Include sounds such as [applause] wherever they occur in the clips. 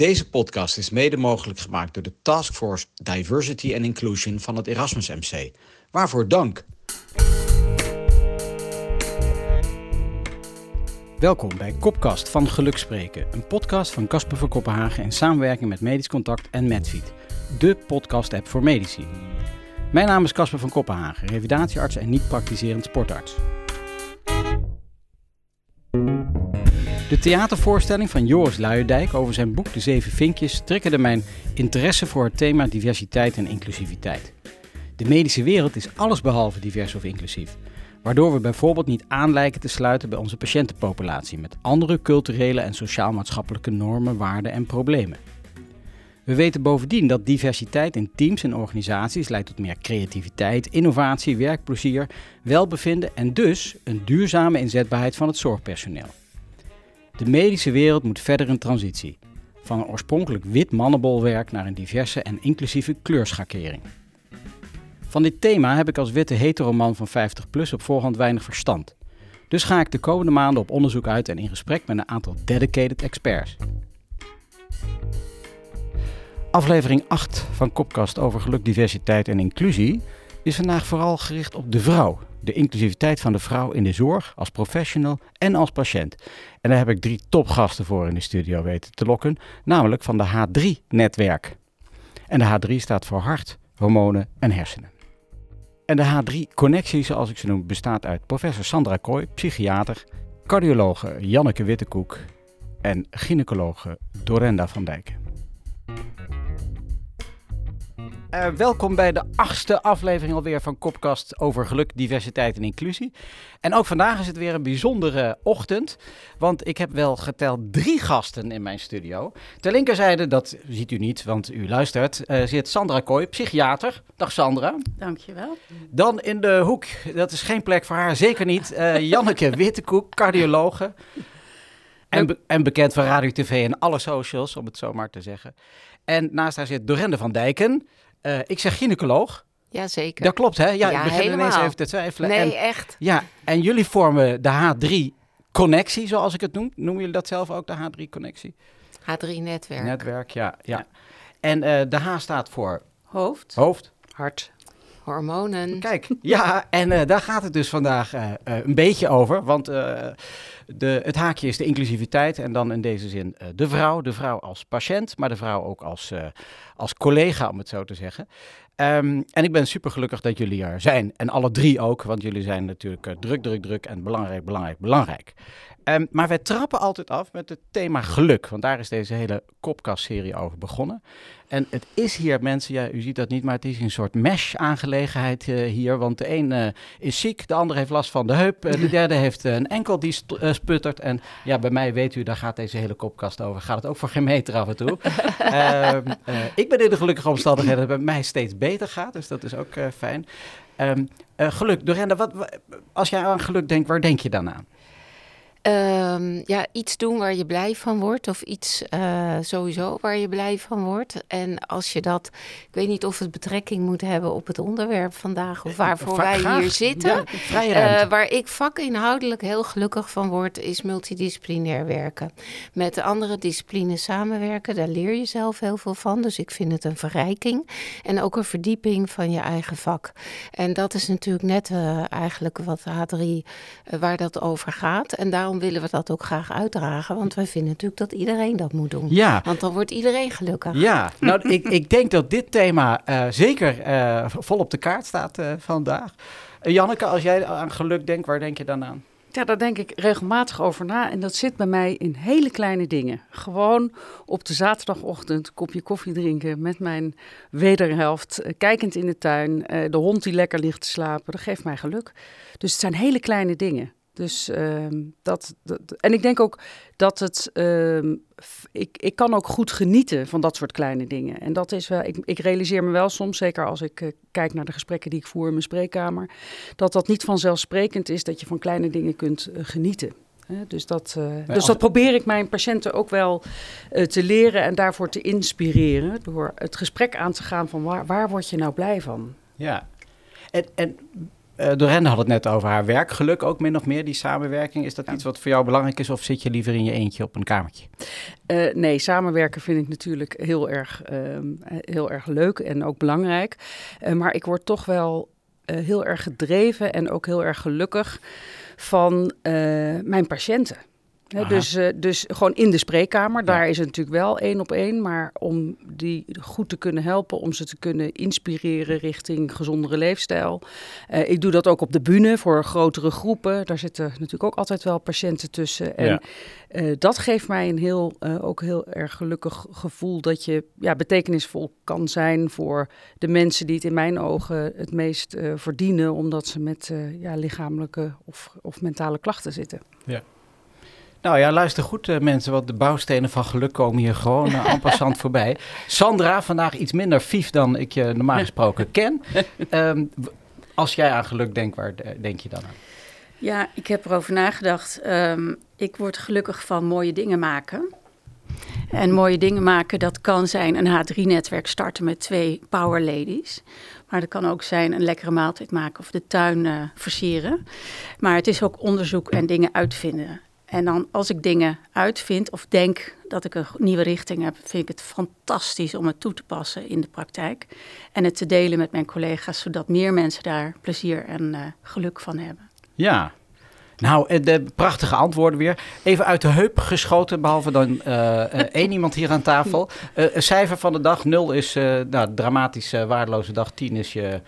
Deze podcast is mede mogelijk gemaakt door de Taskforce Diversity and Inclusion van het Erasmus MC. Waarvoor dank. Welkom bij Kopkast van Gelukspreken, een podcast van Casper van Kopenhagen in samenwerking met Medisch Contact en Medfeed, de podcast-app voor medici. Mijn naam is Casper van Kopenhagen, revalidatiearts en niet-praktiserend sportarts. De theatervoorstelling van Joris Luijendijk over zijn boek De Zeven Vinkjes triggerde mijn interesse voor het thema diversiteit en inclusiviteit. De medische wereld is allesbehalve divers of inclusief, waardoor we bijvoorbeeld niet aan lijken te sluiten bij onze patiëntenpopulatie met andere culturele en sociaal-maatschappelijke normen, waarden en problemen. We weten bovendien dat diversiteit in teams en organisaties leidt tot meer creativiteit, innovatie, werkplezier, welbevinden en dus een duurzame inzetbaarheid van het zorgpersoneel. De medische wereld moet verder in transitie. Van een oorspronkelijk wit mannenbolwerk naar een diverse en inclusieve kleurschakering. Van dit thema heb ik als witte heteroman van 50 plus op voorhand weinig verstand. Dus ga ik de komende maanden op onderzoek uit en in gesprek met een aantal dedicated experts. Aflevering 8 van Kopkast over geluk, diversiteit en inclusie is vandaag vooral gericht op de vrouw. De inclusiviteit van de vrouw in de zorg, als professional en als patiënt. En daar heb ik drie topgasten voor in de studio weten te lokken, namelijk van de H3-netwerk. En de H3 staat voor hart, hormonen en hersenen. En de H3-connectie, zoals ik ze noem, bestaat uit professor Sandra Kooi, psychiater, cardiologe Janneke Wittekoek en gynaecologe Dorenda van Dijken. Uh, welkom bij de achtste aflevering alweer van Kopkast over geluk, diversiteit en inclusie. En ook vandaag is het weer een bijzondere ochtend, want ik heb wel geteld drie gasten in mijn studio. Ter linkerzijde, dat ziet u niet, want u luistert, uh, zit Sandra Kooi, psychiater. Dag Sandra. Dankjewel. Dan in de hoek, dat is geen plek voor haar, zeker niet, uh, [laughs] Janneke Wittekoek, cardiologe. En, be en bekend van Radio TV en alle socials, om het zo maar te zeggen. En naast haar zit Dorende van Dijken. Uh, ik zeg gynaecoloog. Jazeker. Dat klopt, hè? Ja, ja ik begin helemaal. ineens even te twijfelen. Nee, en, echt. Ja, en jullie vormen de H3-connectie, zoals ik het noem. Noemen jullie dat zelf ook, de H3-connectie? H3-netwerk. Netwerk, ja. ja. En uh, de H staat voor? Hoofd. Hoofd. Hart. Hormonen. Kijk, ja, en uh, daar gaat het dus vandaag een beetje over. Want de, het haakje is de inclusiviteit en dan in deze zin de vrouw. De vrouw als patiënt, maar de vrouw ook als, als collega, om het zo te zeggen. Um, en ik ben super gelukkig dat jullie er zijn. En alle drie ook, want jullie zijn natuurlijk druk, druk, druk en belangrijk, belangrijk, belangrijk. Um, maar wij trappen altijd af met het thema geluk, want daar is deze hele Kopkast-serie over begonnen. En het is hier, mensen, ja, u ziet dat niet, maar het is een soort mesh-aangelegenheid uh, hier. Want de een uh, is ziek, de ander heeft last van de heup, uh, de [laughs] derde heeft een enkel die sputtert. En ja, bij mij weet u, daar gaat deze hele kopkast over. Gaat het ook voor geen meter af en toe. [laughs] Ehm, ik ben in de gelukkige omstandigheden dat het bij mij steeds beter gaat, dus dat is ook fijn. Um, geluk, Dorenda, wat, als jij aan geluk denkt, waar denk je dan aan? Um, ja, iets doen waar je blij van wordt. Of iets uh, sowieso waar je blij van wordt. En als je dat... Ik weet niet of het betrekking moet hebben op het onderwerp vandaag... of waarvoor Va wij graag. hier zitten. Ja, uh, waar ik vakinhoudelijk heel gelukkig van word... is multidisciplinair werken. Met andere disciplines samenwerken. Daar leer je zelf heel veel van. Dus ik vind het een verrijking. En ook een verdieping van je eigen vak. En dat is natuurlijk net uh, eigenlijk wat H3... waar dat over gaat. En daarom daarom willen we dat ook graag uitdragen. Want wij vinden natuurlijk dat iedereen dat moet doen. Ja. Want dan wordt iedereen gelukkig. Ja, nou [laughs] ik, ik denk dat dit thema uh, zeker uh, vol op de kaart staat uh, vandaag. Janneke, als jij aan geluk denkt, waar denk je dan aan? Ja, daar denk ik regelmatig over na. En dat zit bij mij in hele kleine dingen. Gewoon op de zaterdagochtend een kopje koffie drinken met mijn wederhelft. Kijkend in de tuin. De hond die lekker ligt te slapen. Dat geeft mij geluk. Dus het zijn hele kleine dingen. Dus uh, dat, dat, En ik denk ook dat het. Uh, ik, ik kan ook goed genieten van dat soort kleine dingen. En dat is wel. Ik, ik realiseer me wel soms, zeker als ik uh, kijk naar de gesprekken die ik voer in mijn spreekkamer. dat dat niet vanzelfsprekend is dat je van kleine dingen kunt uh, genieten. Dus dat, nee, dus dat probeer ik mijn patiënten ook wel te leren en daarvoor te inspireren. Door het gesprek aan te gaan van waar, waar word je nou blij van? Ja, en, en uh, Dorende had het net over haar werkgeluk ook min of meer, die samenwerking. Is dat iets wat voor jou belangrijk is of zit je liever in je eentje op een kamertje? Uh, nee, samenwerken vind ik natuurlijk heel erg, uh, heel erg leuk en ook belangrijk. Uh, maar ik word toch wel heel erg gedreven en ook heel erg gelukkig van mijn patiënten dus, uh, dus gewoon in de spreekkamer, daar is het natuurlijk wel één op één. Maar om die goed te kunnen helpen, om ze te kunnen inspireren richting gezondere leefstijl. Uh, ik doe dat ook op de bühne voor grotere groepen. Daar zitten natuurlijk ook altijd wel patiënten tussen. En ja. uh, dat geeft mij een heel, ook heel erg gelukkig gevoel dat je ja, betekenisvol kan zijn voor de mensen die het in mijn ogen het meest verdienen. Omdat ze met ja, lichamelijke of, of mentale klachten zitten. Ja. Nou ja, luister goed uh, mensen, want de bouwstenen van geluk komen hier gewoon uh, en passant [laughs] voorbij. Sandra, vandaag iets minder vief dan ik je normaal [laughs] gesproken ken. Um, als jij aan geluk denkt, waar denk je dan aan? Ja, ik heb erover nagedacht. Um, ik word gelukkig van mooie dingen maken. En mooie dingen maken, dat kan zijn een H3-netwerk starten met twee power ladies. Maar dat kan ook zijn een lekkere maaltijd maken of de tuin uh, versieren. Maar het is ook onderzoek en dingen uitvinden. En dan als ik dingen uitvind of denk dat ik een nieuwe richting heb, vind ik het fantastisch om het toe te passen in de praktijk. En het te delen met mijn collega's, zodat meer mensen daar plezier en uh, geluk van hebben. Ja, nou, eh, de prachtige antwoorden weer. Even uit de heup geschoten, behalve dan uh, één iemand hier aan tafel. Een cijfer van de dag. 0 is nou, dramatisch waardeloze dag. 10 is je,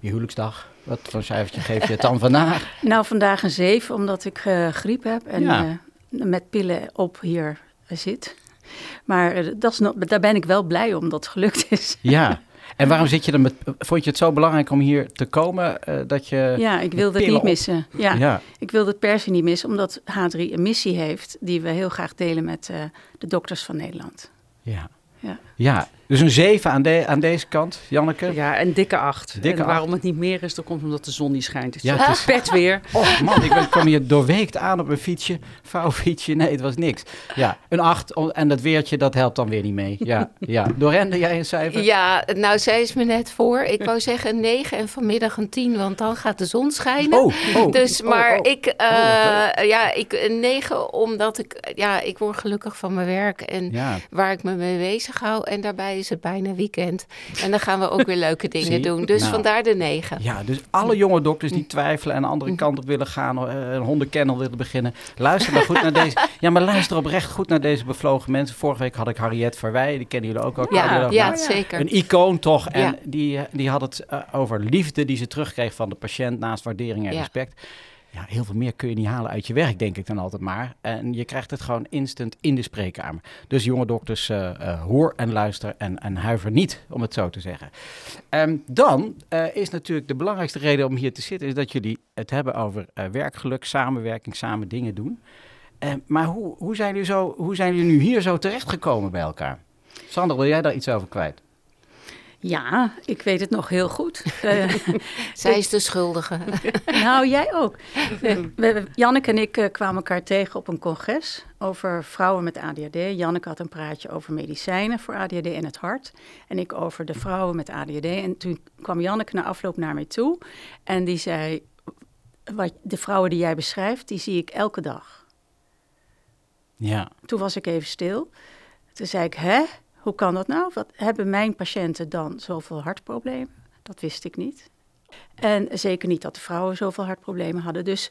je huwelijksdag. Wat voor cijfertje geef je het dan vandaag? [laughs] nou, vandaag een 7, omdat ik uh, griep heb en ja. uh, met pillen op hier zit. Maar uh, dat is nog, daar ben ik wel blij om dat het gelukt is. [laughs] Ja, en waarom zit je dan met. Vond je het zo belangrijk om hier te komen dat je. Ja, ik wilde het niet missen. Ja, ja, ik wilde het per se niet missen, omdat H3 een missie heeft die we heel graag delen met de dokters van Nederland. Ja. Ja. ja, dus een 7 aan, de, aan deze kant, Janneke. Ja, een dikke 8. Dikke en waarom het niet meer is, dat komt omdat de zon niet schijnt. Het ja, het is pet weer. Oh man, ik ben, kwam hier doorweekt aan op een fietsje, vouwfietsje. Nee, het was niks. Ja, een 8 en dat weertje, dat helpt dan weer niet mee. Ja, ja. Dorende, jij een cijfer? Ja, nou, zij is me net voor. Ik wou zeggen een 9 en vanmiddag een 10, want dan gaat de zon schijnen. Oh, oh. Dus, maar oh, oh. ik, uh, ja, ik, een 9 omdat ik, ja, ik word gelukkig van mijn werk en ja. waar ik me mee bezig hou. En daarbij is het bijna weekend. En dan gaan we ook weer leuke [laughs] dingen doen. Dus nou, vandaar de negen. Ja, dus alle jonge dokters die twijfelen en de andere kant op willen gaan, uh, een hondenkennel willen beginnen, luister dan goed naar deze. [laughs] Ja, maar luister oprecht goed naar deze bevlogen mensen. Vorige week had ik Harriet Verwij, die kennen jullie ook al. Ja, ja, zeker. Een icoon toch. En die, die had het uh, over liefde die ze terugkreeg van de patiënt naast waardering en respect ja, heel veel meer kun je niet halen uit je werk, denk ik dan altijd maar. En je krijgt het gewoon instant in de spreekkamer. Dus jonge dokters, uh, uh, hoor en luister en, en huiver niet, om het zo te zeggen. Um, dan uh, is natuurlijk de belangrijkste reden om hier te zitten, is dat jullie het hebben over werkgeluk, samenwerking, samen dingen doen. Ehm, maar hoe, hoe, zijn jullie zo, hoe zijn jullie nu hier zo terechtgekomen bij elkaar? Sander, wil jij daar iets over kwijt? Ja, ik weet het nog heel goed. Uh, [laughs] Zij is de schuldige. [laughs] nou, jij ook. [laughs] Uh, Janneke en ik uh, kwamen elkaar tegen op een congres over vrouwen met ADHD. Janneke had een praatje over medicijnen voor ADHD en het hart. En ik over de vrouwen met ADHD. En toen kwam Janneke na afloop naar mij toe. En die zei, wat, de vrouwen die jij beschrijft, die zie ik elke dag. Ja. Toen was ik even stil. Toen zei ik, hè? Hoe kan dat nou? Wat hebben mijn patiënten dan zoveel hartproblemen? Dat wist ik niet. En zeker niet dat de vrouwen zoveel hartproblemen hadden. Dus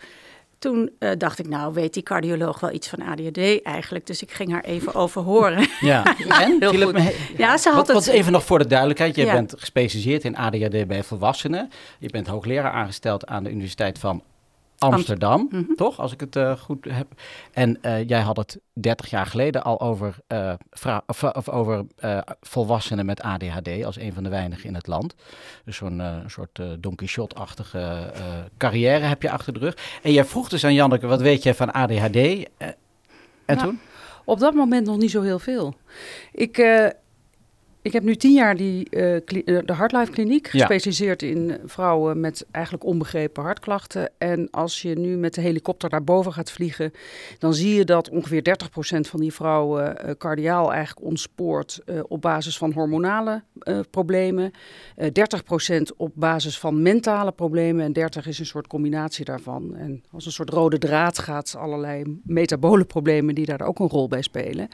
toen uh, dacht ik, nou weet die cardioloog wel iets van ADHD eigenlijk. Dus ik ging haar even overhoren. [laughs] [laughs] Ja, en? Heel goed. Me... Ja, ze had wat, het... wat even nog voor de duidelijkheid. Je ja. bent gespecialiseerd in ADHD bij volwassenen. Je bent hoogleraar aangesteld aan de Universiteit van Amsterdam, mm -hmm. toch? Als ik het uh, goed heb. En uh, jij had het 30 jaar geleden al over, uh, of, of over volwassenen met ADHD als een van de weinigen in het land. Dus zo'n soort Don Quixote-achtige carrière heb je achter de rug. En jij vroeg dus aan Janneke, wat weet jij van ADHD? en nou, toen? Op dat moment nog niet zo heel veel. Ik, ik heb nu tien jaar die, eh, de Heartlife Kliniek, Ja. gespecialiseerd in vrouwen met eigenlijk onbegrepen hartklachten. En als je nu met de helikopter naar boven gaat vliegen, dan zie je dat ongeveer 30% van die vrouwen eh cardiaal eigenlijk ontspoort op basis van hormonale problemen. Eh 30% op basis van mentale problemen en 30 is een soort combinatie daarvan. En als een soort rode draad gaat allerlei metabole problemen die daar ook een rol bij spelen.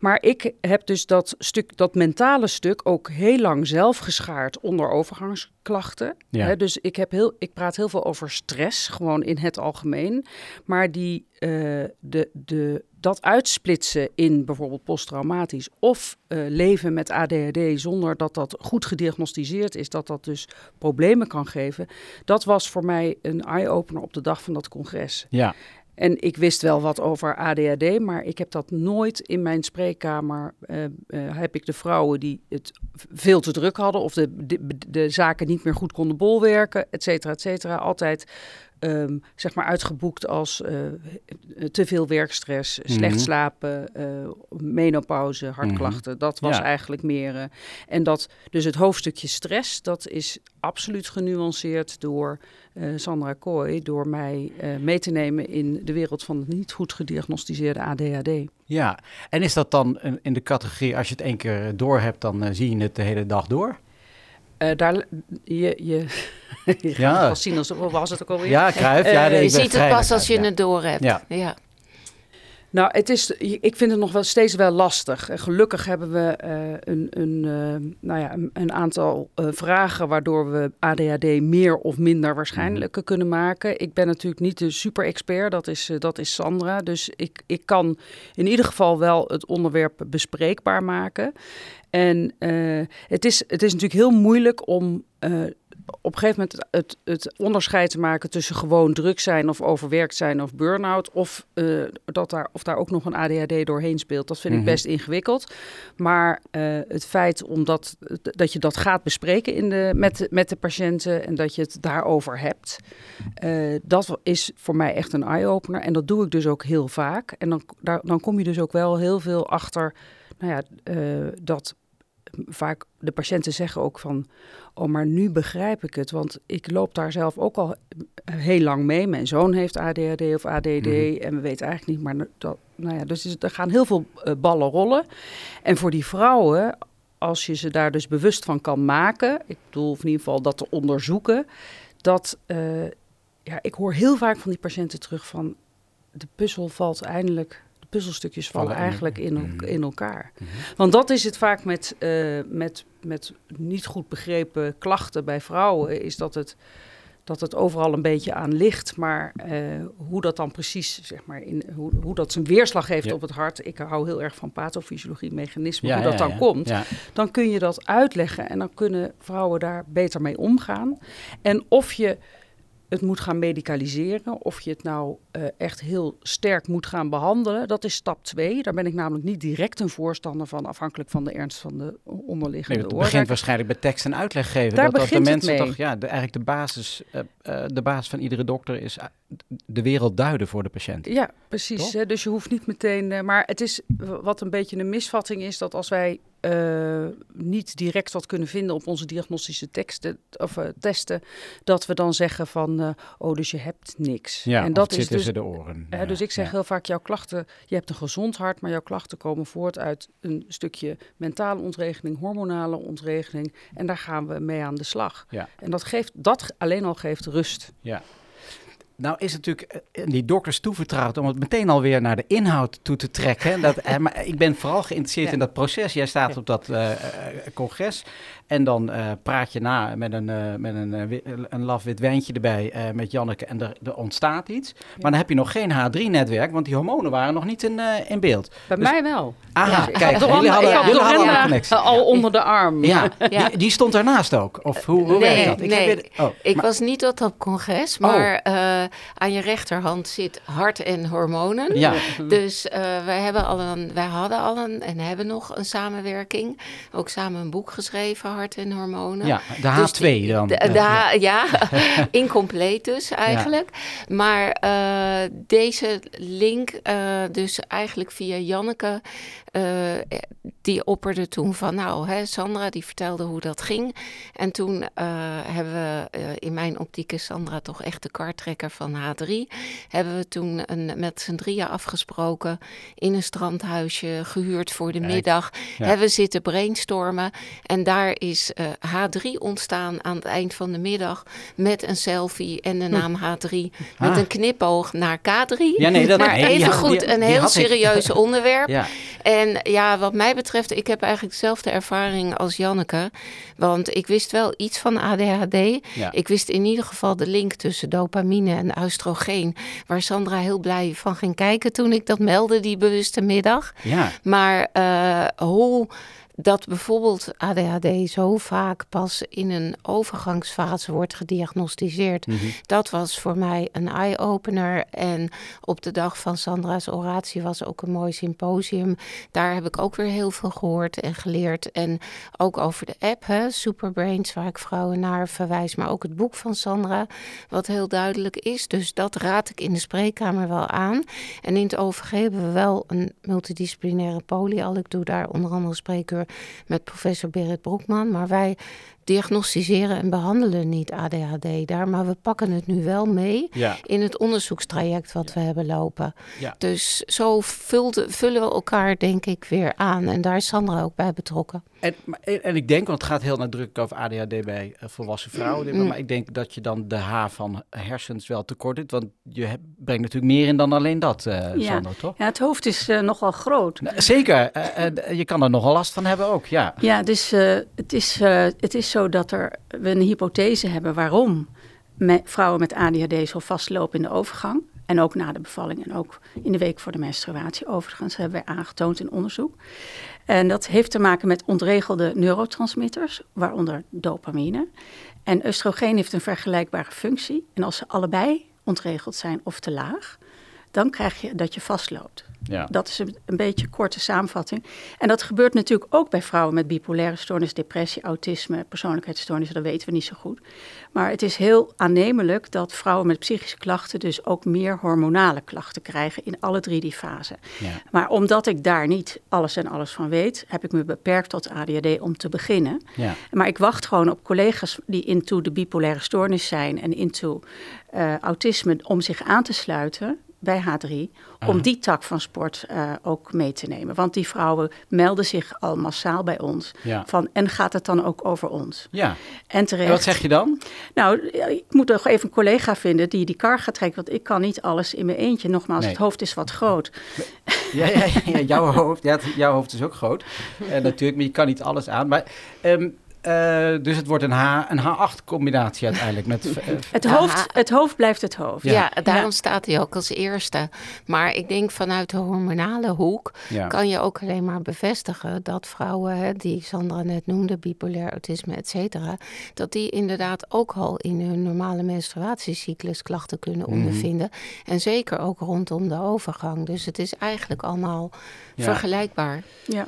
Maar ik heb dus dat stuk, dat mentale stuk ook heel lang zelf geschaard onder overgangsklachten. Ja. Dus ik, heb heel, ik praat heel veel over stress, gewoon in het algemeen. Maar die, eh, de, de, dat uitsplitsen in bijvoorbeeld posttraumatisch of eh, leven met ADHD zonder dat dat goed gediagnosticeerd is, dat dat dus problemen kan geven. Dat was voor mij een eye-opener op de dag van dat congres. Ja, En ik wist wel wat over ADHD, maar ik heb dat nooit in mijn spreekkamer. eh, eh, heb ik de vrouwen die het veel te druk hadden of de, de, de zaken niet meer goed konden bolwerken, et cetera, et cetera. Altijd ehm, zeg maar uitgeboekt als eh, te veel werkstress, slecht Mhm. slapen, eh, menopauze, hartklachten. Dat was Ja. eigenlijk meer. eh, en dat, dus het hoofdstukje stress, dat is absoluut genuanceerd door Sandra Kooi, door mij mee te nemen in de wereld van het niet goed gediagnosticeerde ADHD. ja. En is dat dan in de categorie, als je het één keer door hebt, dan zie je het de hele dag door? Eh, daar, je, je, [laughs] je gaat Ja. het pas zien als was het ook alweer? Ja, Cruijff. Ja, Eh, nee, je ziet het pas als je ja. het door hebt. Ja. ja. Nou, het is, ik vind het nog wel steeds wel lastig. En gelukkig hebben we eh, een, een, eh, nou ja, een, een aantal eh, vragen waardoor we ADHD meer of minder waarschijnlijker kunnen maken. Ik ben natuurlijk niet de super-expert, dat is, eh, dat is Sandra. Dus ik, ik kan in ieder geval wel het onderwerp bespreekbaar maken. En eh, het, is, het is natuurlijk heel moeilijk om eh, op een gegeven moment het, het onderscheid te maken tussen gewoon druk zijn of overwerkt zijn of burn-out. Of, eh, dat daar, of daar ook nog een ADHD doorheen speelt. Dat vind Mhm. ik best ingewikkeld. Maar het feit omdat, dat je dat gaat bespreken in de, met, de- met de patiënten en dat je het daarover hebt. dat is voor mij echt een eye-opener. En dat doe ik dus ook heel vaak. En dan, daar, dan kom je dus ook wel heel veel achter. Nou ja, dat vaak de patiënten zeggen ook van, oh, maar nu begrijp ik het, want ik loop daar zelf ook al heel lang mee. Mijn zoon heeft ADHD of ADD Mhm. en we weten eigenlijk niet, maar dat, nou ja, dus er gaan heel veel eh, ballen rollen. En voor die vrouwen, als je ze daar dus bewust van kan maken, ik bedoel of in ieder geval dat te onderzoeken, dat, eh, ja, ik hoor heel vaak van die patiënten terug van, de puzzel valt eindelijk, de puzzelstukjes vallen, eigenlijk in, Mhm. in elkaar. Mhm. Want dat is het vaak met, eh, met, met niet goed begrepen klachten bij vrouwen, is dat het, dat het overal een beetje aan ligt. Maar eh, hoe dat dan precies, zeg maar, in, hoe, hoe dat zijn weerslag heeft Ja. op het hart. Ik hou heel erg van pathofysiologie, mechanismen, Ja, hoe dat ja, dan komt. Dan kun je dat uitleggen en dan kunnen vrouwen daar beter mee omgaan. En of je het moet gaan medicaliseren, of je het nou eh, echt heel sterk moet gaan behandelen, dat is stap twee. Daar ben ik namelijk niet direct een voorstander van, afhankelijk van de ernst van de onderliggende Nee, het oorzaak. begint waarschijnlijk bij tekst en uitleg geven. Daar dat, dat de mensen mee. toch, ja, de, eigenlijk de basis, eh, eh, de basis van iedere dokter is de wereld duiden voor de patiënt. Ja, precies. Hè? Dus je hoeft niet meteen. maar het is wat een beetje een misvatting is dat als wij niet direct wat kunnen vinden op onze diagnostische teksten of testen, dat we dan zeggen van, oh, dus je hebt niks. Ja, en dat is dus. Tussen de oren. hè, Ja, dus ik zeg ja. heel vaak, jouw klachten, je hebt een gezond hart, maar jouw klachten komen voort uit een stukje mentale ontregeling, hormonale ontregeling. En daar gaan we mee aan de slag. Ja. En dat, geeft, dat alleen al geeft rust. Nou is het natuurlijk eh, die dokters toevertrouwd om het meteen alweer naar de inhoud toe te trekken. Dat, eh, maar ik ben vooral geïnteresseerd Ja. in dat proces. Jij staat op dat eh, congres en dan praat je na met een, met een, een laf wit wijntje erbij met Janneke en er, er ontstaat iets. Maar dan heb je nog geen H3-netwerk, want die hormonen waren nog niet in, in beeld. Bij Dus- mij wel. Ja, Ik kijk, jullie hadden, ik had jullie hadden al een connectie. al onder de arm. Ja. Die, die stond daarnaast ook? Of hoe, hoe Nee, werkt dat? nee. weer- oh, Ik maar- was niet tot dat congres, maar eh, aan je rechterhand zit hart en hormonen. Ja. Dus uh, wij, hebben al een, wij hadden al een en hebben nog een samenwerking. Ook samen een boek geschreven, Hart en Hormonen. Ja, de H2 dus dan. De, de, ja, [laughs] incompleet dus eigenlijk. Maar uh, deze link, dus eigenlijk via Janneke, uh, die opperde toen van, nou, hè, Sandra die vertelde hoe dat ging. En toen uh, hebben we, uh, in mijn optiek is Sandra toch echt de kartrekker van H3. Hebben we toen een, met z'n drieën afgesproken in een strandhuisje, gehuurd voor de Kijk, middag. Ja. Hebben we zitten brainstormen. En daar is H3 ontstaan aan het eind van de middag met een selfie en de naam H3. Ah. [laughs] Met een knipoog naar K3. Ja, nee, dat, maar nee, even goed, die, een die heel serieus ik. [laughs] onderwerp. Ja. En ja, wat mij betreft, ik heb eigenlijk dezelfde ervaring als Janneke. Want ik wist wel iets van ADHD. Ja. Ik wist in ieder geval de link tussen dopamine en oestrogeen. Waar Sandra heel blij van ging kijken toen ik dat meldde die bewuste middag. Ja. Maar uh, hoe dat bijvoorbeeld ADHD zo vaak pas in een overgangsfase wordt gediagnosticeerd. Mhm. Dat was voor mij een eye-opener. En op de dag van Sandra's oratie was ook een mooi symposium. Daar heb ik ook weer heel veel gehoord en geleerd. En ook over de app, hè, Superbrains, waar ik vrouwen naar verwijs. Maar ook het boek van Sandra, wat heel duidelijk is. Dus dat raad ik in de spreekkamer wel aan. En in het OVG hebben we wel een multidisciplinaire poli al. Ik doe daar onder andere spreekuur met professor Berit Broekman. Maar wij diagnosticeren en behandelen niet ADHD daar, maar we pakken het nu wel mee ja. in het onderzoekstraject wat we hebben lopen. Ja. Dus zo vult, vullen we elkaar denk ik weer aan en daar is Sandra ook bij betrokken. En, maar, en ik denk, want het gaat heel nadrukkelijk over ADHD bij uh, volwassen vrouwen, Mm. maar ik denk dat je dan de H van hersens wel tekort doet, want je hebt, brengt natuurlijk meer in dan alleen dat, uh, ja. Sandra, toch? Ja, het hoofd is uh, nogal groot. Nou, zeker, je kan er nogal last van hebben ook, ja. Ja, dus het, is, het is zo dat er, we een hypothese hebben waarom me, vrouwen met ADHD zo vastlopen in de overgang. En ook na de bevalling en ook in de week voor de menstruatie. Overigens hebben wij aangetoond in onderzoek. En dat heeft te maken met ontregelde neurotransmitters, waaronder dopamine. En oestrogeen heeft een vergelijkbare functie. En als ze allebei ontregeld zijn of te laag, dan krijg je dat je vastloopt. Ja. Dat is een, een beetje een korte samenvatting. En dat gebeurt natuurlijk ook bij vrouwen met bipolaire stoornis, depressie, autisme, persoonlijkheidsstoornissen. Dat weten we niet zo goed. Maar het is heel aannemelijk dat vrouwen met psychische klachten dus ook meer hormonale klachten krijgen in alle drie die fasen. Ja. Maar omdat ik daar niet alles en alles van weet, heb ik me beperkt tot ADHD om te beginnen. Ja. Maar ik wacht gewoon op collega's die into de bipolaire stoornis zijn en into uh, autisme om zich aan te sluiten bij H3, om Aha. die tak van sport uh, ook mee te nemen. Want die vrouwen melden zich al massaal bij ons. Ja. Van, en gaat het dan ook over ons? Ja. En terecht. En wat zeg je dan? Nou, ik moet nog even een collega vinden die die kar gaat trekken. Want ik kan niet alles in mijn eentje. Nogmaals, Nee. het hoofd is wat groot. Ja, ja, ja, jouw, hoofd, ja, jouw hoofd is ook groot. En natuurlijk, maar je kan niet alles aan. Maar, ehm, eh, dus het wordt een, H, een H8-combinatie uiteindelijk. Met, eh, [laughs] Het, hoofd, het hoofd blijft het hoofd. Ja, Ja. daarom Ja. staat hij ook als eerste. Maar ik denk vanuit de hormonale hoek ja. kan je ook alleen maar bevestigen dat vrouwen, hè, die Sandra net noemde, bipolair autisme, et cetera, dat die inderdaad ook al in hun normale menstruatiecyclus klachten kunnen Mhm. ondervinden. En zeker ook rondom de overgang. Dus het is eigenlijk allemaal Ja. vergelijkbaar. Ja.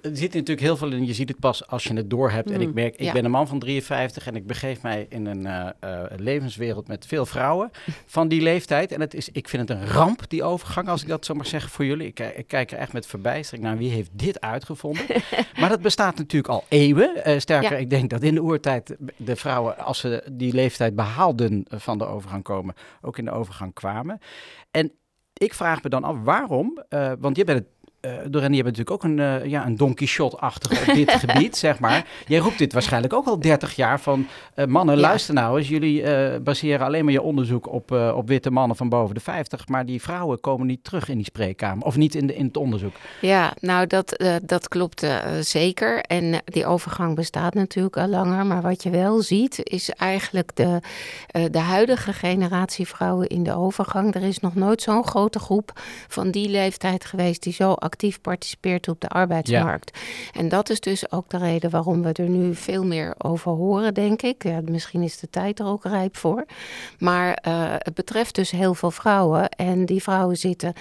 Er zit natuurlijk heel veel in. Je ziet het pas als je het door hebt. En ik Mm, merk, ik ja. ben een man van 53 en ik begeef mij in een eh, eh, levenswereld met veel vrouwen van die leeftijd. En het is, ik vind het een ramp, die overgang, als ik dat zo mag zeggen voor jullie. Ik, eh, ik kijk er echt met verbijstering naar wie heeft dit uitgevonden. [laughs] maar dat bestaat natuurlijk al eeuwen. Sterker, Ja. ik denk dat in de oertijd de vrouwen, als ze die leeftijd behaalden eh, van de overgang komen, ook in de overgang kwamen. En ik vraag me dan af waarom, want je bent het eh Doreen, je bent natuurlijk ook een, eh, ja, een Don Quixote-achtige op dit [laughs] gebied, zeg maar. Jij roept dit waarschijnlijk ook al 30 jaar van... eh, mannen, Ja. luister nou eens. Jullie baseren alleen maar je onderzoek op, op witte mannen van boven de 50. Maar die vrouwen komen niet terug in die spreekkamer. Of niet in, de, in het onderzoek. Ja, nou dat, dat klopt zeker. En die overgang bestaat natuurlijk al langer. Maar wat je wel ziet, is eigenlijk de, de huidige generatie vrouwen in de overgang. Er is nog nooit zo'n grote groep van die leeftijd geweest die zo actief participeert op de arbeidsmarkt. En dat is dus ook de reden waarom we er nu veel meer over horen, denk ik. Ja, misschien is de tijd er ook rijp voor. Maar uh, het betreft dus heel veel vrouwen. En die vrouwen zitten, 80%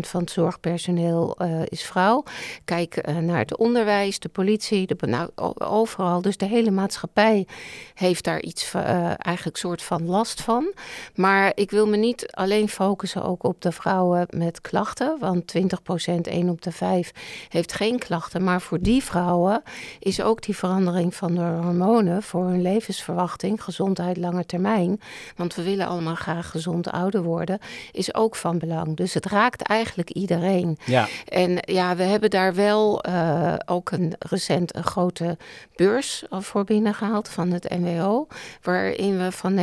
van het zorgpersoneel uh, is vrouw. Kijk uh, naar het onderwijs, de politie, de, nou, overal. Dus de hele maatschappij heeft daar iets eigenlijk soort van last van. Maar ik wil me niet alleen focussen ook op de vrouwen met klachten. Want 20%, 1 op de 5, heeft geen klachten. Maar voor die vrouwen is ook die verandering van de hormonen voor hun levensverwachting, gezondheid, lange termijn. Want we willen allemaal graag gezond ouder worden, is ook van belang. Dus het raakt eigenlijk iedereen. Ja. En ja, we hebben daar wel uh, ook een recent een grote beurs voor binnengehaald van het NWO. Waarin we van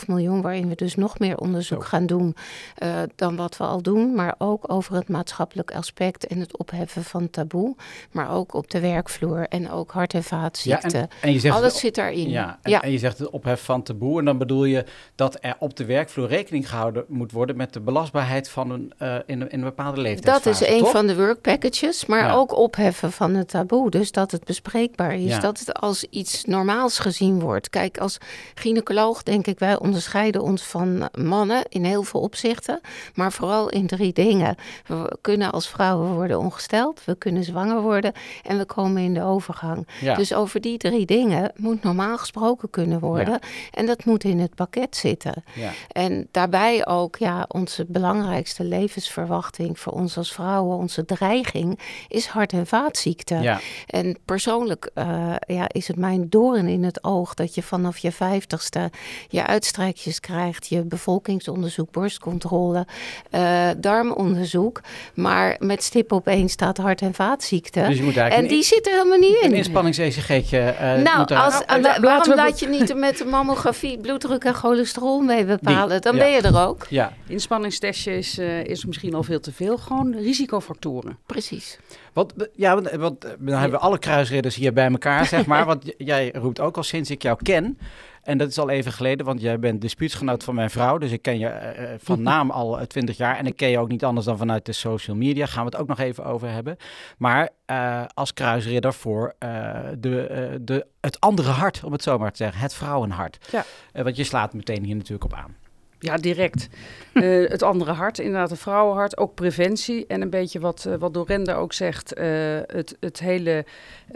9,5 miljoen, waarin we dus nog meer onderzoek gaan doen uh, dan wat we al doen. Maar ook over het maatschappelijk aspect en het opheffen van taboe. Maar ook op de werkvloer en ook hart- en vaatziekten. Ja, en, en je zegt Alles zit daarin. Ja en, ja, en, je zegt het opheffen van taboe. En dan bedoel je dat er op de werkvloer rekening gehouden moet worden met de belastbaarheid van een, uh, in, in, een bepaalde leeftijd. Dat is een van de work packages, maar ook opheffen van het taboe. Dus dat het bespreekbaar is, dat het als iets normaals gezien wordt. Kijk, als gynaecoloog denk ik, wij onderscheiden ons van mannen in heel veel opzichten, maar vooral in drie dingen. We kunnen als vrouwen worden ongesteld, we kunnen zwanger worden en we komen in de overgang. Ja. Dus over die drie dingen moet normaal gesproken kunnen worden. Ja. En dat moet in het pakket zitten. En daarbij ook ja, onze belangrijkste levensverwachting voor ons als vrouwen, onze dreiging, is hart- en vaatziekten. En persoonlijk uh, ja, is het mijn doorn in het oog dat je vanaf je vijftigste je uitstrijkjes krijgt, je bevolkingsonderzoek, borstcontrole, uh, darmonderzoek. Maar met stip op één staat hart- en vaatziekten. Dus je moet en die zitten helemaal niet in. Een inspanningsecg'tje. Uh, nou, als, uh, waarom laat je niet met de mammografie bloeddruk en cholesterol mee bepalen? Dan ben je er ook. Ja, inspanningstestje is, uh, is misschien al veel te veel. Gewoon risicofactoren. Precies. Want, ja, want, want dan hebben we alle kruisridders hier bij elkaar, zeg maar. [laughs] Want jij roept ook al sinds ik jou ken en dat is al even geleden, want jij bent dispuutsgenoot van mijn vrouw. Dus ik ken je uh, van [laughs] naam al twintig jaar. En ik ken je ook niet anders dan vanuit de social media. Gaan we het ook nog even over hebben. Maar uh, als kruisridder voor uh, de, de, het andere hart, om het zo maar te zeggen. Het vrouwenhart. Ja. want je slaat meteen hier natuurlijk op aan. Ja, direct. uh, [laughs] het andere hart, inderdaad, het vrouwenhart. Ook preventie. En een beetje wat, uh, wat Dorenda ook zegt. Uh, het, het hele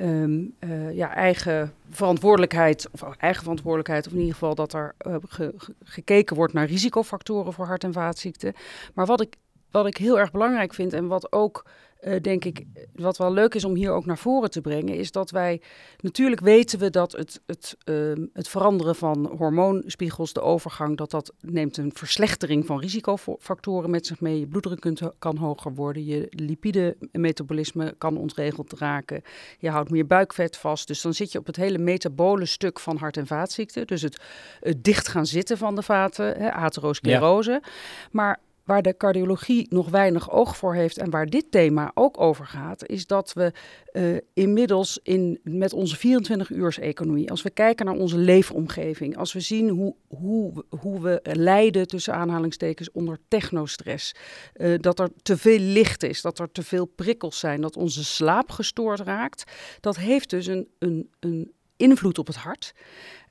um, ja, eigen verantwoordelijkheid. Of eigen verantwoordelijkheid. Of in ieder geval dat er ge, gekeken wordt naar risicofactoren voor hart- en vaatziekten. Maar wat ik, wat ik heel erg belangrijk vind. En wat ook uh, denk ik, wat wel leuk is om hier ook naar voren te brengen, is dat wij natuurlijk weten we dat het, het, uh, het veranderen van hormoonspiegels, de overgang, dat dat neemt een verslechtering van risicofactoren met zich mee. Je bloeddruk kunt, kan hoger worden, je lipide-metabolisme kan ontregeld raken, je houdt meer buikvet vast. Dus dan zit je op het hele metabole stuk van hart- en vaatziekten. Dus het, het dicht gaan zitten van de vaten, hè, atherosclerose. Ja. Maar waar de cardiologie nog weinig oog voor heeft en waar dit thema ook over gaat, is dat we uh, inmiddels in, met onze 24-uurs-economie, als we kijken naar onze leefomgeving, als we zien hoe, hoe, hoe we lijden tussen aanhalingstekens onder technostress, uh, dat er te veel licht is, dat er te veel prikkels zijn, dat onze slaap gestoord raakt, dat heeft dus een, een, een invloed op het hart.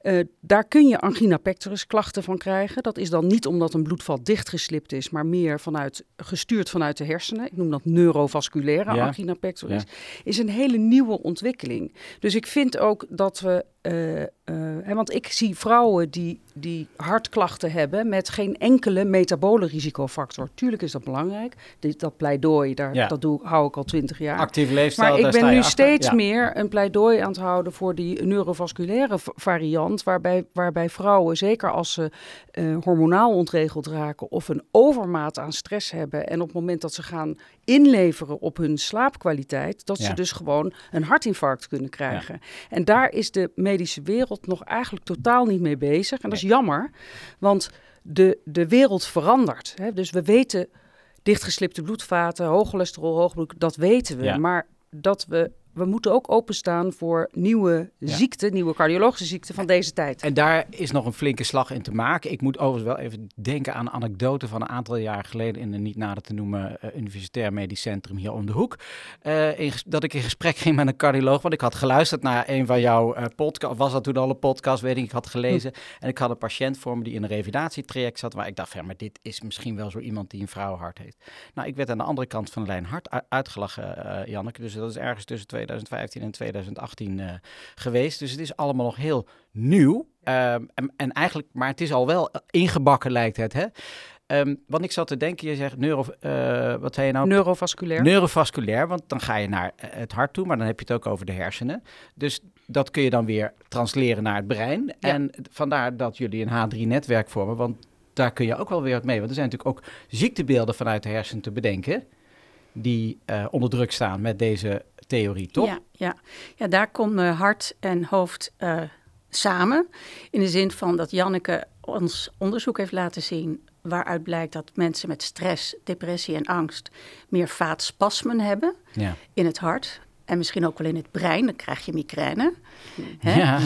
Uh, daar kun je angina pectoris klachten van krijgen. Dat is dan niet omdat een bloedvat dichtgeslipt is, maar meer vanuit, gestuurd vanuit de hersenen. Ik noem dat neurovasculaire ja. angina pectoris. Ja. Is een hele nieuwe ontwikkeling. Dus ik vind ook dat we uh, uh, hè, want ik zie vrouwen die, die hartklachten hebben met geen enkele metabole risicofactor. Tuurlijk is dat belangrijk. Dit, dat pleidooi, daar, ja. dat doe, hou ik al twintig jaar. Actieve leefstijl, Maar ik ben nu steeds meer een pleidooi aan het houden voor die neurovasculaire variant. Waarbij, waarbij vrouwen, zeker als ze uh, hormonaal ontregeld raken of een overmaat aan stress hebben. En op het moment dat ze gaan inleveren op hun slaapkwaliteit, dat ze dus gewoon een hartinfarct kunnen krijgen. En daar is de medische wereld nog eigenlijk totaal niet mee bezig. En dat is jammer, want de, de wereld verandert. Hè? Dus we weten dichtgeslipte bloedvaten, hoog cholesterol, hoog bloed, dat weten we. Ja. Maar dat we we moeten ook openstaan voor nieuwe Ja. ziekten, nieuwe cardiologische ziekten van deze tijd. En daar is nog een flinke slag in te maken. Ik moet overigens wel even denken aan een anekdote van een aantal jaar geleden in een niet nader te noemen eh, universitair medisch centrum hier om de hoek. Eh, in dat ik in gesprek ging met een cardioloog, want ik had geluisterd naar een van jouw eh podcasts. Was dat toen al een podcast, weet ik, ik had gelezen. En ik had een patiënt voor me die in een revalidatietraject zat, waar ik dacht, ja, maar dit is misschien wel zo iemand die een vrouwenhart heeft. Nou, ik werd aan de andere kant van de lijn hard uitgelachen, Janneke. Dus dat is ergens tussen 2015 en 2018 eh, geweest. Dus het is allemaal nog heel nieuw. Ehm, en, en eigenlijk, maar het is al wel ingebakken, lijkt het. Hè? Ehm, want ik zat te denken, je zegt neuro, eh, wat zei je nou? Neurovasculair. Neurovasculair, want dan ga je naar eh, het hart toe, maar dan heb je het ook over de hersenen. Dus dat kun je dan weer transleren naar het brein. Ja. En vandaar dat jullie een H3-netwerk vormen, want daar kun je ook wel weer wat mee. Want er zijn natuurlijk ook ziektebeelden vanuit de hersenen te bedenken, die onder druk staan met deze theorie, toch? Ja, ja. ja, daar komen hart en hoofd eh, samen. In de zin van dat Janneke ons onderzoek heeft laten zien... waaruit blijkt dat mensen met stress, depressie en angst... meer vaatspasmen hebben Ja. in het hart. En misschien ook wel in het brein, dan krijg je migraine. Hè? Ja,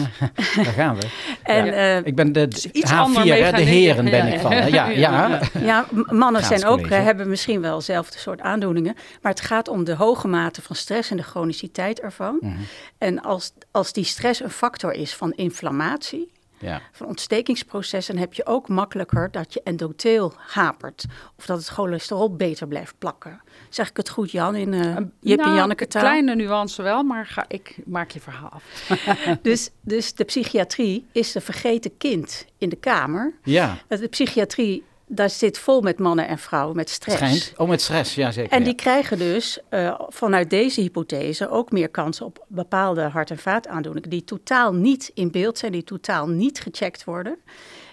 daar gaan we. [laughs] En eh, Ik ben de iets H4, ander hè, de heren ben ja, ik van. hè. Ja, ja. Ja, mannen zijn ook, eh, hebben misschien wel hetzelfde soort aandoeningen. Maar het gaat om de hoge mate van stress en de chroniciteit ervan. Mhm. En als, als die stress een factor is van inflammatie, ja. van ontstekingsprocessen, dan heb je ook makkelijker dat je endotheel hapert. Of dat het cholesterol beter blijft plakken. Zeg ik het goed, Jan, in uh, Jip en Nou, Janneke taal? Kleine nuance wel, maar ga, ik maak je verhaal af. [laughs] Dus, dus de psychiatrie is de vergeten kind in de kamer. ja. De psychiatrie, daar zit vol met mannen en vrouwen met stress. Schijnt. Oh, met stress, ja zeker. En ja. die krijgen dus eh, vanuit deze hypothese ook meer kans op bepaalde hart- en vaataandoeningen die totaal niet in beeld zijn, die totaal niet gecheckt worden.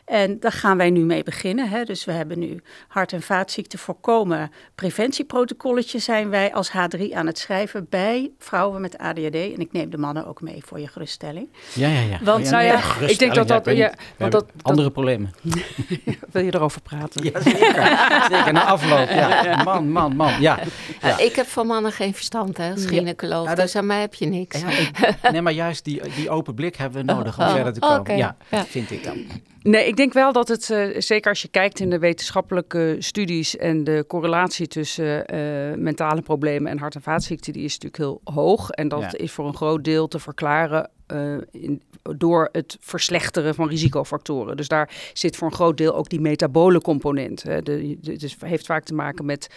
En daar gaan wij nu mee beginnen. Hè. Dus we hebben nu hart- en vaatziekten voorkomen. Preventieprotocolletje zijn wij als H3 aan het schrijven bij vrouwen met ADHD. En ik neem de mannen ook mee voor je geruststelling. Ja, ja, ja. Want, ja, nou ja, ik denk dat dat- ja, want dat- dat- andere problemen. [laughs] Wil je erover praten? Ja, zeker. [laughs] zeker, na afloop. Ja. Man, man, man. Ja. Ja, ik heb van mannen geen verstand hè, als Ja. gynaecoloog, Ja, dat- dus aan mij heb je niks. Ja, ik- nee, maar juist die, die open blik hebben we [laughs] nodig om Oh, verder te komen. oké. Ja, Ja. vind ik dan. Nee, ik denk wel dat het, eh, zeker als je kijkt in de wetenschappelijke studies en de correlatie tussen eh, mentale problemen en hart- en vaatziekten, die is natuurlijk heel hoog. En dat Ja. is voor een groot deel te verklaren eh, in, door het verslechteren van risicofactoren. Dus daar zit voor een groot deel ook die metabole component. Hè. De, de- het is- heeft vaak te maken met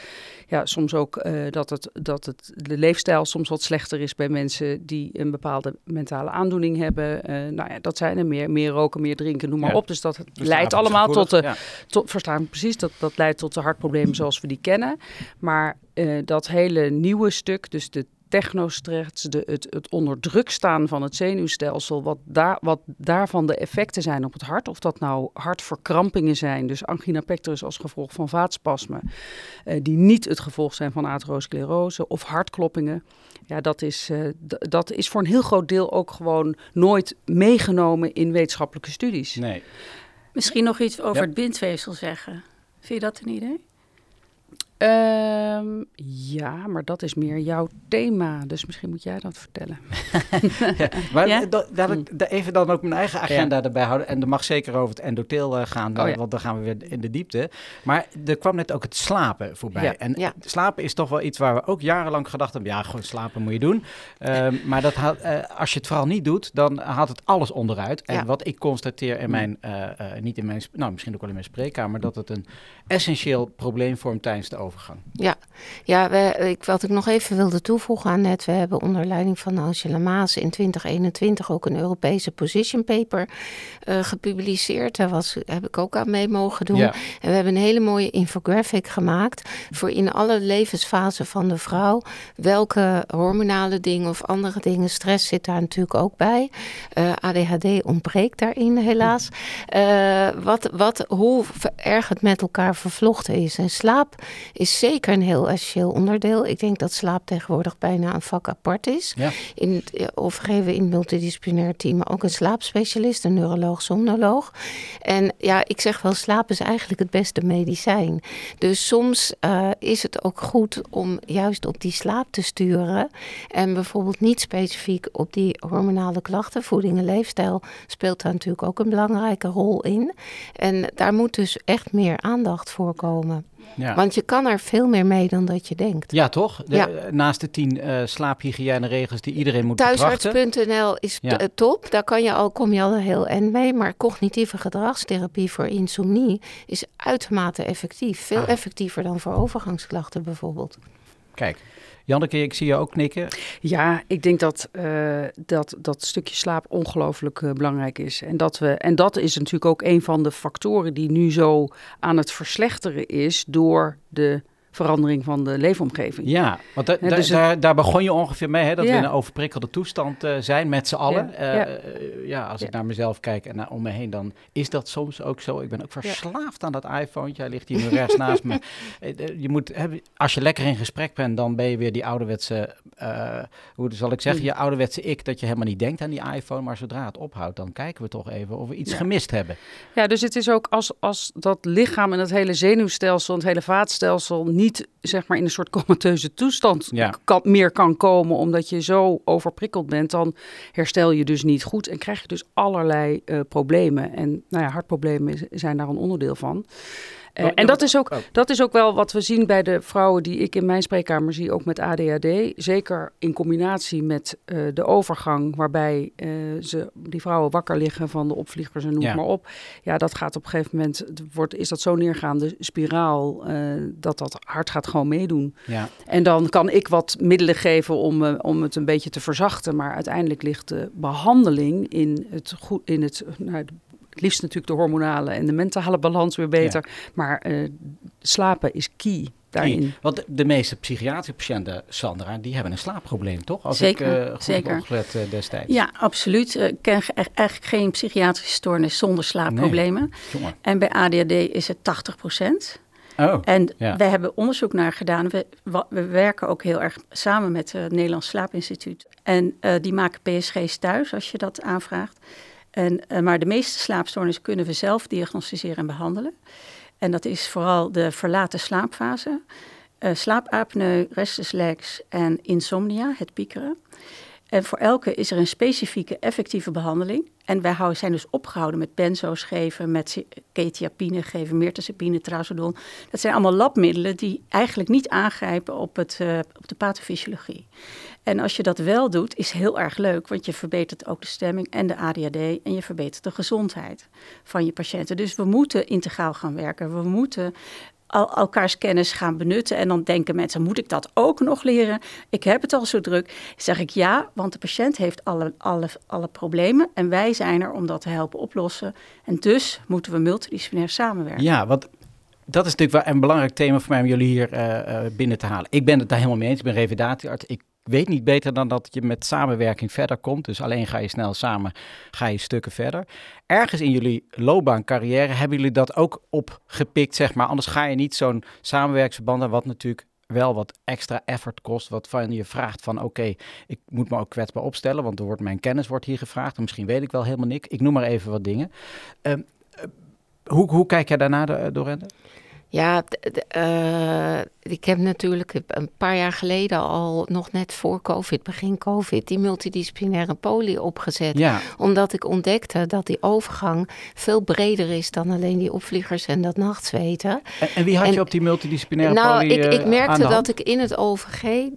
ja, soms ook eh, dat, het, dat het, de leefstijl soms wat slechter is bij mensen die een bepaalde mentale aandoening hebben. Eh, nou ja, dat zijn er meer, meer roken, meer drinken, noem maar Ja. op. Dus dat Dus leidt allemaal tot de, Ja. tot, verstaan precies, dat, dat leidt tot de hartproblemen zoals we die kennen. Maar dat hele nieuwe stuk, dus de technostress, de, het, het onder druk staan van het zenuwstelsel, wat, daar, wat daarvan de effecten zijn op het hart, of dat nou hartverkrampingen zijn, dus angina pectoris als gevolg van vaatspasmen, eh, die niet het gevolg zijn van atherosclerose, of hartkloppingen. Ja, dat is, eh, dat is voor een heel groot deel ook gewoon nooit meegenomen in wetenschappelijke studies. Nee. Misschien nog iets over Ja. het bindweefsel zeggen. Vind je dat een idee? Ehm, ja, maar dat is meer jouw thema. Dus misschien moet jij dat vertellen. [laughs] Maar Ja? dat, dat ik da- even dan ook mijn eigen agenda erbij houden. En er mag zeker over het endotheel eh, gaan, Oh eh, ja. want dan gaan we weer in de diepte. Maar er kwam net ook het slapen voorbij. Ja. En Ja. slapen is toch wel iets waar we ook jarenlang gedacht hebben. Ja, gewoon slapen moet je doen. Ehm, [laughs] maar dat haalt, eh, als je het vooral niet doet, dan haalt het alles onderuit. En Ja. wat ik constateer in mijn, eh, eh, niet in mijn, nou misschien ook wel in mijn spreekkamer, dat het een essentieel probleem vormt tijdens de overgang. Ja, ja we, ik, wat ik nog even wilde toevoegen aan net, we hebben onder leiding van Angela Maas in 2021 ook een Europese position paper eh, gepubliceerd. Daar was, heb ik ook aan mee mogen doen. Ja. En we hebben een hele mooie infographic gemaakt voor in alle levensfasen van de vrouw. Welke hormonale dingen of andere dingen, stress zit daar natuurlijk ook bij. Eh, ADHD ontbreekt daarin helaas. Eh, wat, wat, hoe erg het met elkaar vervlochten is. En slaap is zeker een heel essentieel onderdeel. Ik denk dat slaap tegenwoordig bijna een vak apart is. Ja. In eh, of geven we in het multidisciplinair team ook een slaapspecialist, een neuroloog, somnoloog. En ja, ik zeg wel, slaap is eigenlijk het beste medicijn. Dus soms uh, is het ook goed om juist op die slaap te sturen. En bijvoorbeeld niet specifiek op die hormonale klachten. Voeding en leefstijl speelt daar natuurlijk ook een belangrijke rol in. En daar moet dus echt meer aandacht voor komen. Ja. Want je kan er veel meer mee dan dat je denkt. Ja, toch? De, ja. Naast de tien uh, slaaphygiëne-regels die iedereen moet Thuisarts.nl is ja. top. Daar kan je al, kom je al heel en mee. Maar cognitieve gedragstherapie voor insomnie is uitermate effectief. Veel ah. effectiever dan voor overgangsklachten bijvoorbeeld. Kijk, Janneke, ik zie je ook knikken. Ja, ik denk dat uh, dat, dat stukje slaap ongelooflijk uh, belangrijk is. En dat, we, en dat is natuurlijk ook een van de factoren die nu zo aan het verslechteren is door de verandering van de leefomgeving. Ja, want da, dus daar, daar, begon je ongeveer mee, hè, dat we in een overprikkelde toestand uh, zijn met z'n allen. Ja, ja. Uh, ja als ik naar mezelf kijk en naar om me heen, dan is dat soms ook zo. Ik ben ook verslaafd aan dat iPhone. Jij ligt hier nu rechts naast me. [laughs] Je moet, als je lekker in gesprek bent, dan ben je weer die ouderwetse, uh, hoe zal ik zeggen, mm. je ouderwetse ik, dat je helemaal niet denkt aan die iPhone. Maar zodra het ophoudt, dan kijken we toch even of we iets gemist hebben. Ja, dus het is ook als, als dat lichaam en het hele zenuwstelsel, het hele vaatstelsel niet niet zeg maar in een soort comateuze toestand kan, meer kan komen omdat je zo overprikkeld bent, dan herstel je dus niet goed en krijg je dus allerlei uh, problemen. En nou ja, hartproblemen zijn daar een onderdeel van. Uh, en dat is, ook, oh. dat is ook wel wat we zien bij de vrouwen die ik in mijn spreekkamer zie, ook met ADHD. Zeker in combinatie met uh, de overgang, waarbij uh, ze, die vrouwen wakker liggen van de opvliegers en noem ja. maar op. Ja, dat gaat op een gegeven moment, wordt, is dat zo'n neergaande spiraal, dat dat hart gaat gewoon meedoen. Ja. En dan kan ik wat middelen geven om, om het een beetje te verzachten. Maar uiteindelijk ligt de behandeling in het, goed, in het nou, het liefst natuurlijk de hormonale en de mentale balans weer beter. Maar uh, slapen is key. Daarin. Want de meeste psychiatrische patiënten, Sandra, die hebben een slaapprobleem, toch? Als zeker, ik uh, goed zeker. opgelet uh, destijds. Ja, absoluut. Ik ken eigenlijk geen psychiatrische stoornis zonder slaapproblemen. Nee. En bij ADHD is het 80 procent. Oh, en ja. we hebben onderzoek naar gedaan. We, we, werken ook heel erg samen met het Nederlands Slaapinstituut. En die maken PSG's thuis als je dat aanvraagt. En, uh, maar de meeste slaapstoornissen kunnen we zelf diagnosticeren en behandelen. En dat is vooral de verlaten slaapfase, uh, slaapapneu, restless legs en insomnia, het piekeren. En voor elke is er een specifieke effectieve behandeling. En wij zijn dus opgehouden met benzo's geven, met ketiapine geven, mirtazapine, trazodon. Dat zijn allemaal labmiddelen die eigenlijk niet aangrijpen op, het, uh, op de pathofysiologie. En als je dat wel doet, is heel erg leuk, want je verbetert ook de stemming en de ADHD en je verbetert de gezondheid van je patiënten. Dus we moeten integraal gaan werken. We moeten al, elkaars kennis gaan benutten. En dan denken mensen, moet ik dat ook nog leren? Ik heb het al zo druk. Zeg ik ja, want de patiënt heeft alle, alle, alle problemen. En wij zijn er om dat te helpen oplossen. En dus moeten we multidisciplinair samenwerken. Ja, wat dat is natuurlijk wel een belangrijk thema voor mij om jullie hier uh, uh, binnen te halen. Ik ben het daar helemaal mee eens. Ik ben revalidatiearts. Ik weet niet beter dan dat je met samenwerking verder komt. Dus alleen ga je snel samen, ga je stukken verder. Ergens in jullie loopbaancarrière hebben jullie dat ook opgepikt, zeg maar. Anders ga je niet zo'n samenwerksverband wat natuurlijk wel wat extra effort kost, wat van je vraagt van oké, ik moet me ook kwetsbaar opstellen, want er wordt mijn kennis wordt hier gevraagd. En misschien weet ik wel helemaal niks. Ik noem maar even wat dingen. Uh, hoe, hoe kijk jij daarna, Dorende? Ja, uh, ik heb natuurlijk een paar jaar geleden al, nog net voor COVID, begin COVID, die multidisciplinaire poli opgezet. Ja. Omdat ik ontdekte dat die overgang veel breder is dan alleen die opvliegers en dat nachtzweten. En, en wie had je op die multidisciplinaire nou, poli? Nou, ik, ik uh, merkte dat ik in het OVG uh,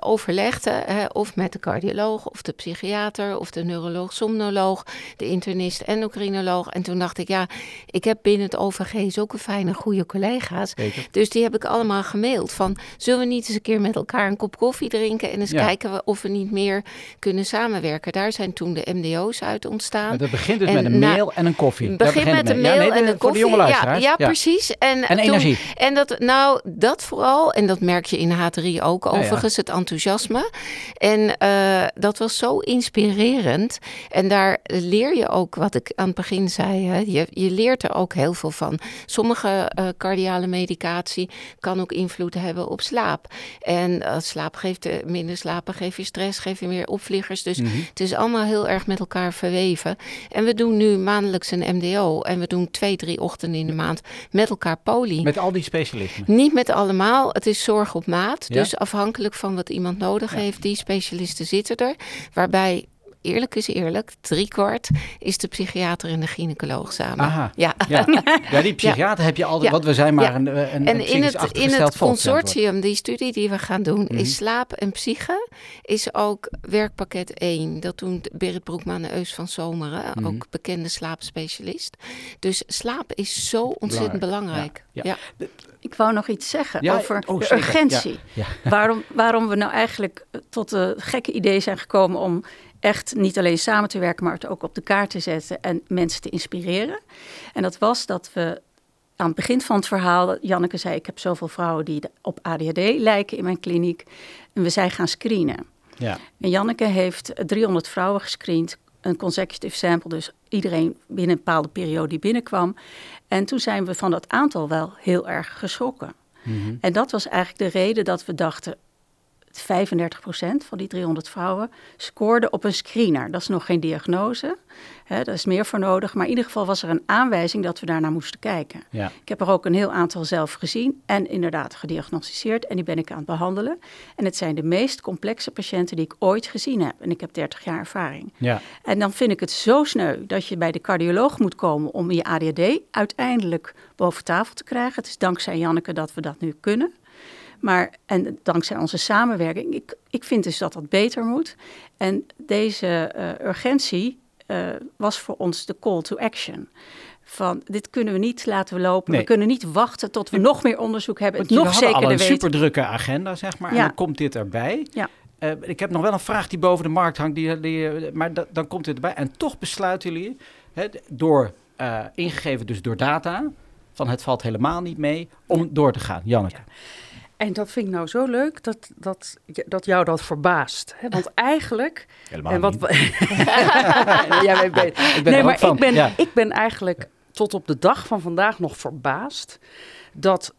overlegde, of met de cardioloog, of de psychiater, of de neuroloog, somnoloog, de internist, endocrinoloog. En toen dacht ik, ja, ik heb binnen het OVG zulke fijne, goede collega's. Zeker. Dus die heb ik allemaal gemaild van zullen we niet eens een keer met elkaar een kop koffie drinken en eens kijken of we niet meer kunnen samenwerken. Daar zijn toen de MDO's uit ontstaan. dat begint dus met een mail en een koffie. Het begint met een mail en een koffie. Ja, ja, precies. En, en energie. En dat, nou, dat vooral, en dat merk je in H3 ook overigens, het enthousiasme. En uh, dat was zo inspirerend. En daar leer je ook, wat ik aan het begin zei, hè, je, je leert er ook heel veel van. Sommige uh, cardiale medicatie kan ook invloed hebben op slaap. En uh, slaap geeft uh, minder slapen, geef je stress, geef je meer opvliegers. Dus Mhm. het is allemaal heel erg met elkaar verweven. En we doen nu maandelijks een MDO. En we doen twee, drie ochtenden in de maand met elkaar poli. Met al die specialismen. Niet met allemaal. Het is zorg op maat. Ja. Dus afhankelijk van wat iemand nodig heeft, die specialisten zitten er. Waarbij, eerlijk is eerlijk, driekwart is de psychiater en de gynaecoloog samen. Aha. Ja. Ja, [laughs] ja die psychiater heb je altijd, Ja. want we zijn maar Ja. een, een, een En in het, in het consortium, die studie die we gaan doen, Mhm. is slaap en psyche, is ook werkpakket 1. Dat doen Berit Broekman en Eus van Zomeren, Mhm. ook bekende slaapspecialist. Dus slaap is zo ontzettend belangrijk. Ja. Ja. Ik wou nog iets zeggen Ja, over oh, de zeker. urgentie. Ja. [laughs] Waarom, waarom we nou eigenlijk tot het gekke idee zijn gekomen om echt niet alleen samen te werken, maar het ook op de kaart te zetten en mensen te inspireren. En dat was dat we aan het begin van het verhaal, Janneke zei, ik heb zoveel vrouwen die op ADHD lijken in mijn kliniek. En we zijn gaan screenen. Ja. En Janneke heeft 300 vrouwen gescreend, een consecutive sample, dus iedereen binnen een bepaalde periode die binnenkwam. En toen zijn we van dat aantal wel heel erg geschrokken. Mhm. En dat was eigenlijk de reden dat we dachten, 35% van die 300 vrouwen scoorde op een screener. Dat is nog geen diagnose, hè, daar is meer voor nodig. Maar in ieder geval was er een aanwijzing dat we daarnaar moesten kijken. Ja. Ik heb er ook een heel aantal zelf gezien en inderdaad gediagnosticeerd. En die ben ik aan het behandelen. En het zijn de meest complexe patiënten die ik ooit gezien heb. En ik heb 30 jaar ervaring. Ja. En dan vind ik het zo sneu dat je bij de cardioloog moet komen om je ADHD uiteindelijk boven tafel te krijgen. Het is dankzij Janneke dat we dat nu kunnen. Maar, en dankzij onze samenwerking, ik, ik vind dus dat dat beter moet. En deze eh, urgentie eh, was voor ons de call to action. Van dit kunnen we niet laten lopen. Nee. We kunnen niet wachten tot we nog meer onderzoek hebben. Want Het nog hadden al een superdrukke agenda, zeg maar. En Ja. dan komt dit erbij. Ja. Eh, ik heb nog wel een vraag die boven de markt hangt. Die, die, maar da- dan komt dit erbij. En toch besluiten jullie, hè, door, ingegeven dus door data, van het valt helemaal niet mee, om door te gaan. Janneke. En dat vind ik nou zo leuk dat, dat, dat jou dat verbaast. Hè? Want [laughs] eigenlijk. Helemaal en wat, niet. [laughs] [laughs] ja, weet- Ik ben nee, maar ook van. ik ben, ja. ik ben eigenlijk tot op de dag van vandaag nog verbaasd dat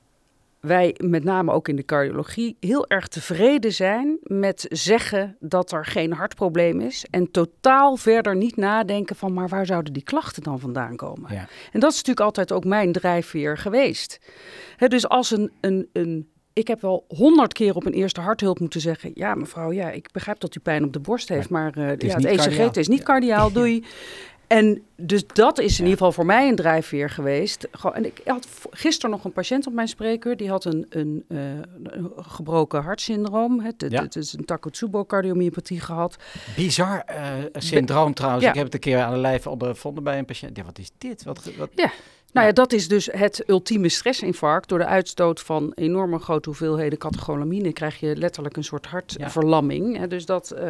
wij met name ook in de cardiologie heel erg tevreden zijn met zeggen dat er geen hartprobleem is en totaal verder niet nadenken van maar waar zouden die klachten dan vandaan komen. Ja. En dat is natuurlijk altijd ook mijn drijfveer geweest. Hè, dus als een, een, een ik heb wel honderd keer op een eerste harthulp moeten zeggen: Ja, mevrouw, ja, ik begrijp dat u pijn op de borst heeft, maar, eh, is ja, het ECG het is niet Ja. cardiaal, [laughs] doei. En dus dat is in ieder geval voor mij een drijfveer geweest. En ik had gisteren nog een patiënt op mijn spreker. Die had een, een, eh, een gebroken hartsyndroom. Het, het, Ja. het is een Takotsubo-cardiomyopathie gehad. Bizar eh, syndroom trouwens. Ja. Ik heb het een keer aan de lijf ondervonden bij een patiënt. Ja, wat is dit? Wat, wat... Ja. Nou ja, dat is dus het ultieme stressinfarct. Door de uitstoot van enorme grote hoeveelheden catecholamine krijg je letterlijk een soort hartverlamming. Hè, Dus dat, eh,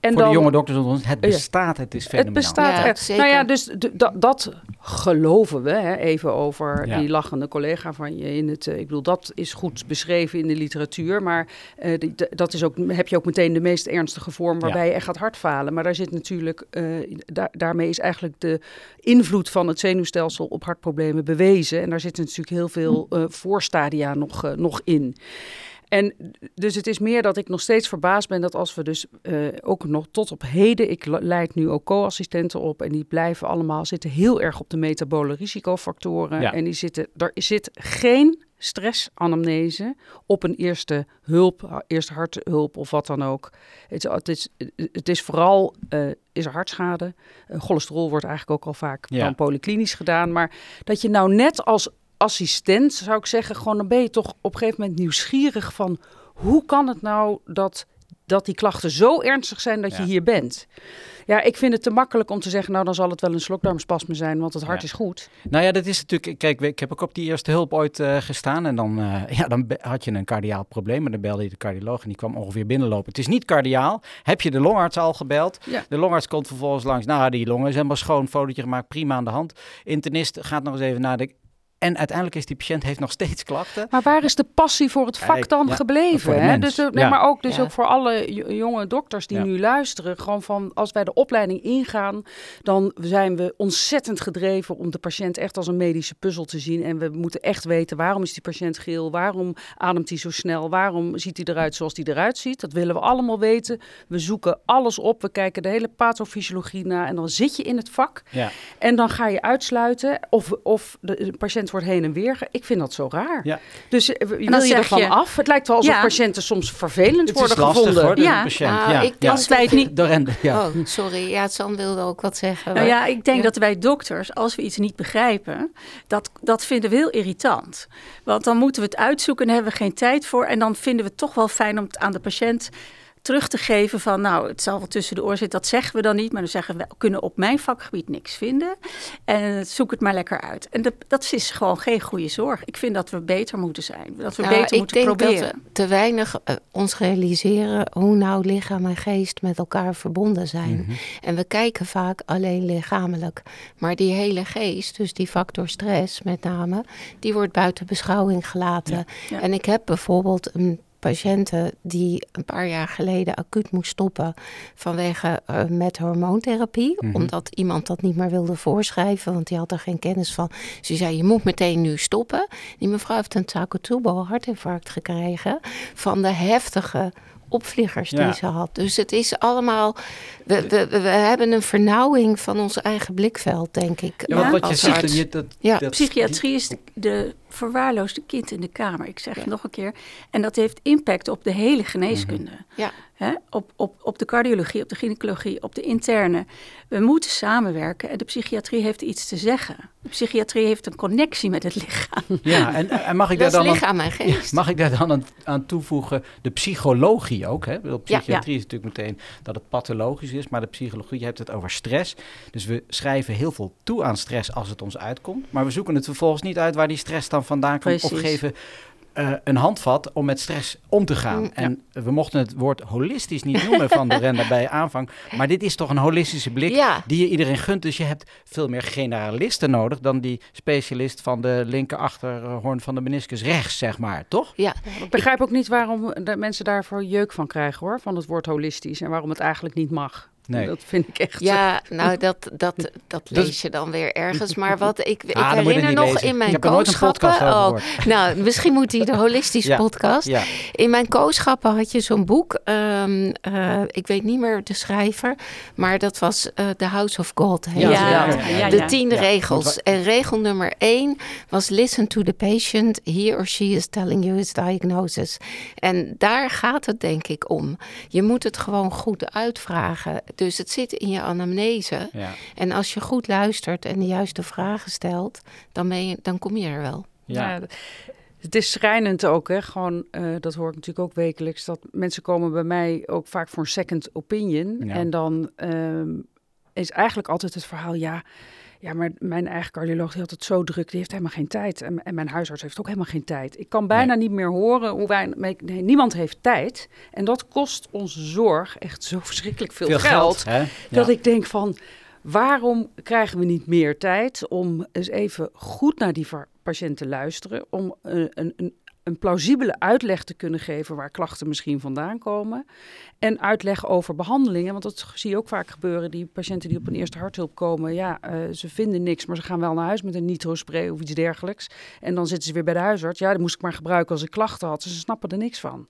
en Voor dan, de jonge dokters onder ons, het Ja. bestaat, het is fenomenaal. Het bestaat Ja, echt. zeker. Nou ja, dus dat- dat geloven we. Hè, even over Ja. die lachende collega van je in het. eh, ik bedoel, dat is goed beschreven in de literatuur. Maar eh, die- dat is ook, heb je ook meteen de meest ernstige vorm waarbij je echt gaat hartfalen. Maar daar zit natuurlijk, eh, daar, daarmee is eigenlijk de invloed van het zenuwstelsel op hartproblemen bewezen. En daar zitten natuurlijk heel veel eh, voorstadia nog, eh, nog in. En dus het is meer dat ik nog steeds verbaasd ben dat als we dus eh, ook nog tot op heden, ik le- leid nu ook co-assistenten op en die blijven allemaal zitten heel erg op de metabole risicofactoren. Ja. En die zitten, er zit geen stressanamnese op een eerste hulp, eerste harthulp of wat dan ook. Het, is- het, is, het is vooral, eh, is er hartschade? Eh, cholesterol wordt eigenlijk ook al vaak Ja. dan polyklinisch gedaan. Maar dat je nou net als assistent, zou ik zeggen, gewoon dan ben je toch op een gegeven moment nieuwsgierig van hoe kan het nou dat, dat die klachten zo ernstig zijn dat Ja. je hier bent? Ja, ik vind het te makkelijk om te zeggen, nou dan zal het wel een slokdarmspasme zijn, want het hart Ja. is goed. Nou ja, dat is natuurlijk. Kijk, ik heb ook op die eerste hulp ooit eh, gestaan. En dan, eh, [laughs] ja, dan had je een cardiaal probleem. En dan belde je de cardioloog en die kwam ongeveer binnenlopen. Het is niet cardiaal. Heb je de longarts al gebeld? Ja. De longarts komt vervolgens langs. Nou, die longen is helemaal schoon. Fotootje gemaakt, prima aan de hand. Internist gaat nog eens even naar de En uiteindelijk is die patiënt heeft nog steeds klachten. Maar waar is de passie voor het vak dan ja, gebleven? voor de hè? mens. Dus, eh, nee, Ja. Maar ook, dus Ja. ook voor alle jo- jonge dokters die Ja. nu luisteren. Gewoon van als wij de opleiding ingaan, dan zijn we ontzettend gedreven om de patiënt echt als een medische puzzel te zien. En we moeten echt weten waarom is die patiënt geel? Waarom ademt hij zo snel? Waarom ziet hij eruit zoals hij eruit ziet? Dat willen we allemaal weten. We zoeken alles op. We kijken de hele pathofysiologie na. En dan zit je in het vak. Ja. En dan ga je uitsluiten of, of de, de patiënt wordt heen en weer. ge- Ik vind dat zo raar. Ja. Dus eh, wil dan je ervan je- af? Het lijkt wel alsof Ja. patiënten soms vervelend Het is worden lastig gevonden. hoor, de Ja. patiënt. Ja. ik ja. Als wij het niet De rende, ja. Oh, sorry. Ja, San wilde ook wat zeggen. Nou ja, ik denk Ja. dat wij dokters, als we iets niet begrijpen, dat, dat vinden we heel irritant. Want dan moeten we het uitzoeken en daar hebben we geen tijd voor. En dan vinden we het toch wel fijn om het aan de patiënt terug te geven van, nou, het zal wel tussen de oren zitten. Dat zeggen we dan niet, maar dan zeggen we, we kunnen op mijn vakgebied niks vinden. En zoek het maar lekker uit. En dat, dat is gewoon geen goede zorg. Ik vind dat we beter moeten zijn. Dat we Nou, beter ik moeten denk proberen. dat we te weinig eh, ons realiseren hoe nou lichaam en geest met elkaar verbonden zijn. Mhm. En we kijken vaak alleen lichamelijk. Maar die hele geest, dus die factor stress met name, die wordt buiten beschouwing gelaten. Ja. En ik heb bijvoorbeeld een patiënte die een paar jaar geleden acuut moest stoppen vanwege eh, met hormoontherapie. Mhm. Omdat iemand dat niet meer wilde voorschrijven, want die had er geen kennis van. Ze zei, je moet meteen nu stoppen. Die mevrouw heeft een Takotsubo hartinfarct gekregen van de heftige opvliegers Ja. die ze had. Dus het is allemaal... We, we, we we hebben een vernauwing van ons eigen blikveld, denk ik. Ja, want wat je ziet, dat, Ja, dat- Psychiatrie is de, de verwaarloosde kind in de kamer. Ik zeg Ja. het nog een keer. En dat heeft impact op de hele geneeskunde. Ja. Hè? Op, op, op de cardiologie, op de gynaecologie, op de interne. We moeten samenwerken en de psychiatrie heeft iets te zeggen. De psychiatrie heeft een connectie met het lichaam. Ja, en, en mag ik [laughs] dat daar dan aan, lichaam en geest. mag ik daar dan aan, aan toevoegen de psychologie ook? Hè? De Ja. psychiatrie is natuurlijk meteen dat het pathologisch is, maar de psychologie, je hebt het over stress. Dus we schrijven heel veel toe aan stress als het ons uitkomt, maar we zoeken het vervolgens niet uit waar die stress dan vandaan komt of Precies. geven eh, een handvat om met stress om te gaan. Mm, ja. En we mochten het woord holistisch niet noemen van de [laughs] render bij aanvang, maar dit is toch een holistische blik Ja, die je iedereen gunt. Dus je hebt veel meer generalisten nodig dan die specialist van de linker achterhoorn van de meniscus rechts, zeg maar, toch? ja. Ik begrijp ook niet waarom de mensen daarvoor jeuk van krijgen hoor, van het woord holistisch. En waarom het eigenlijk niet mag. Nee. Dat vind ik echt... Ja, nou, dat, dat, dat lees je dan weer ergens. Maar wat ik, ik Ah, herinner nog lezen. in mijn kooschappen... podcast over oh, nou, misschien moet die de [laughs] holistische Ja. podcast. Ja, In mijn kooschappen had je zo'n boek. ehm, eh, ik weet niet meer de schrijver. Maar dat was eh The House of God. Ja, dat. ja, ja, ja, De tien Ja, regels. En regel nummer één was listen to the patient. He or she is telling you his diagnosis. En daar gaat het denk ik om. Je moet het gewoon goed uitvragen. Dus het zit in je anamnese. ja, En als je goed luistert en de juiste vragen stelt, dan, ben je, dan kom je er wel. ja. Ja, het is schrijnend ook, hè? Gewoon, eh, dat hoor ik natuurlijk ook wekelijks. Dat mensen komen bij mij ook vaak voor een second opinion. Ja. En dan ehm, is eigenlijk altijd het verhaal, ja, ja, maar mijn eigen cardioloog die had het zo druk, die heeft helemaal geen tijd. En, en mijn huisarts heeft ook helemaal geen tijd. Ik kan bijna niet meer horen hoe wij, nee, niemand heeft tijd. En dat kost onze zorg echt zo verschrikkelijk veel, Veel geld, dat ik denk van, waarom krijgen we niet meer tijd om eens even goed naar die patiënt te luisteren, om eh, een, een, een plausibele uitleg te kunnen geven waar klachten misschien vandaan komen. En uitleg over behandelingen, want dat zie je ook vaak gebeuren. Die patiënten die op een eerste harthulp komen, ja, eh, ze vinden niks, maar ze gaan wel naar huis met een nitrospray of iets dergelijks. En dan zitten ze weer bij de huisarts. Ja, dat moest ik maar gebruiken als ik klachten had. Ze snappen er niks van.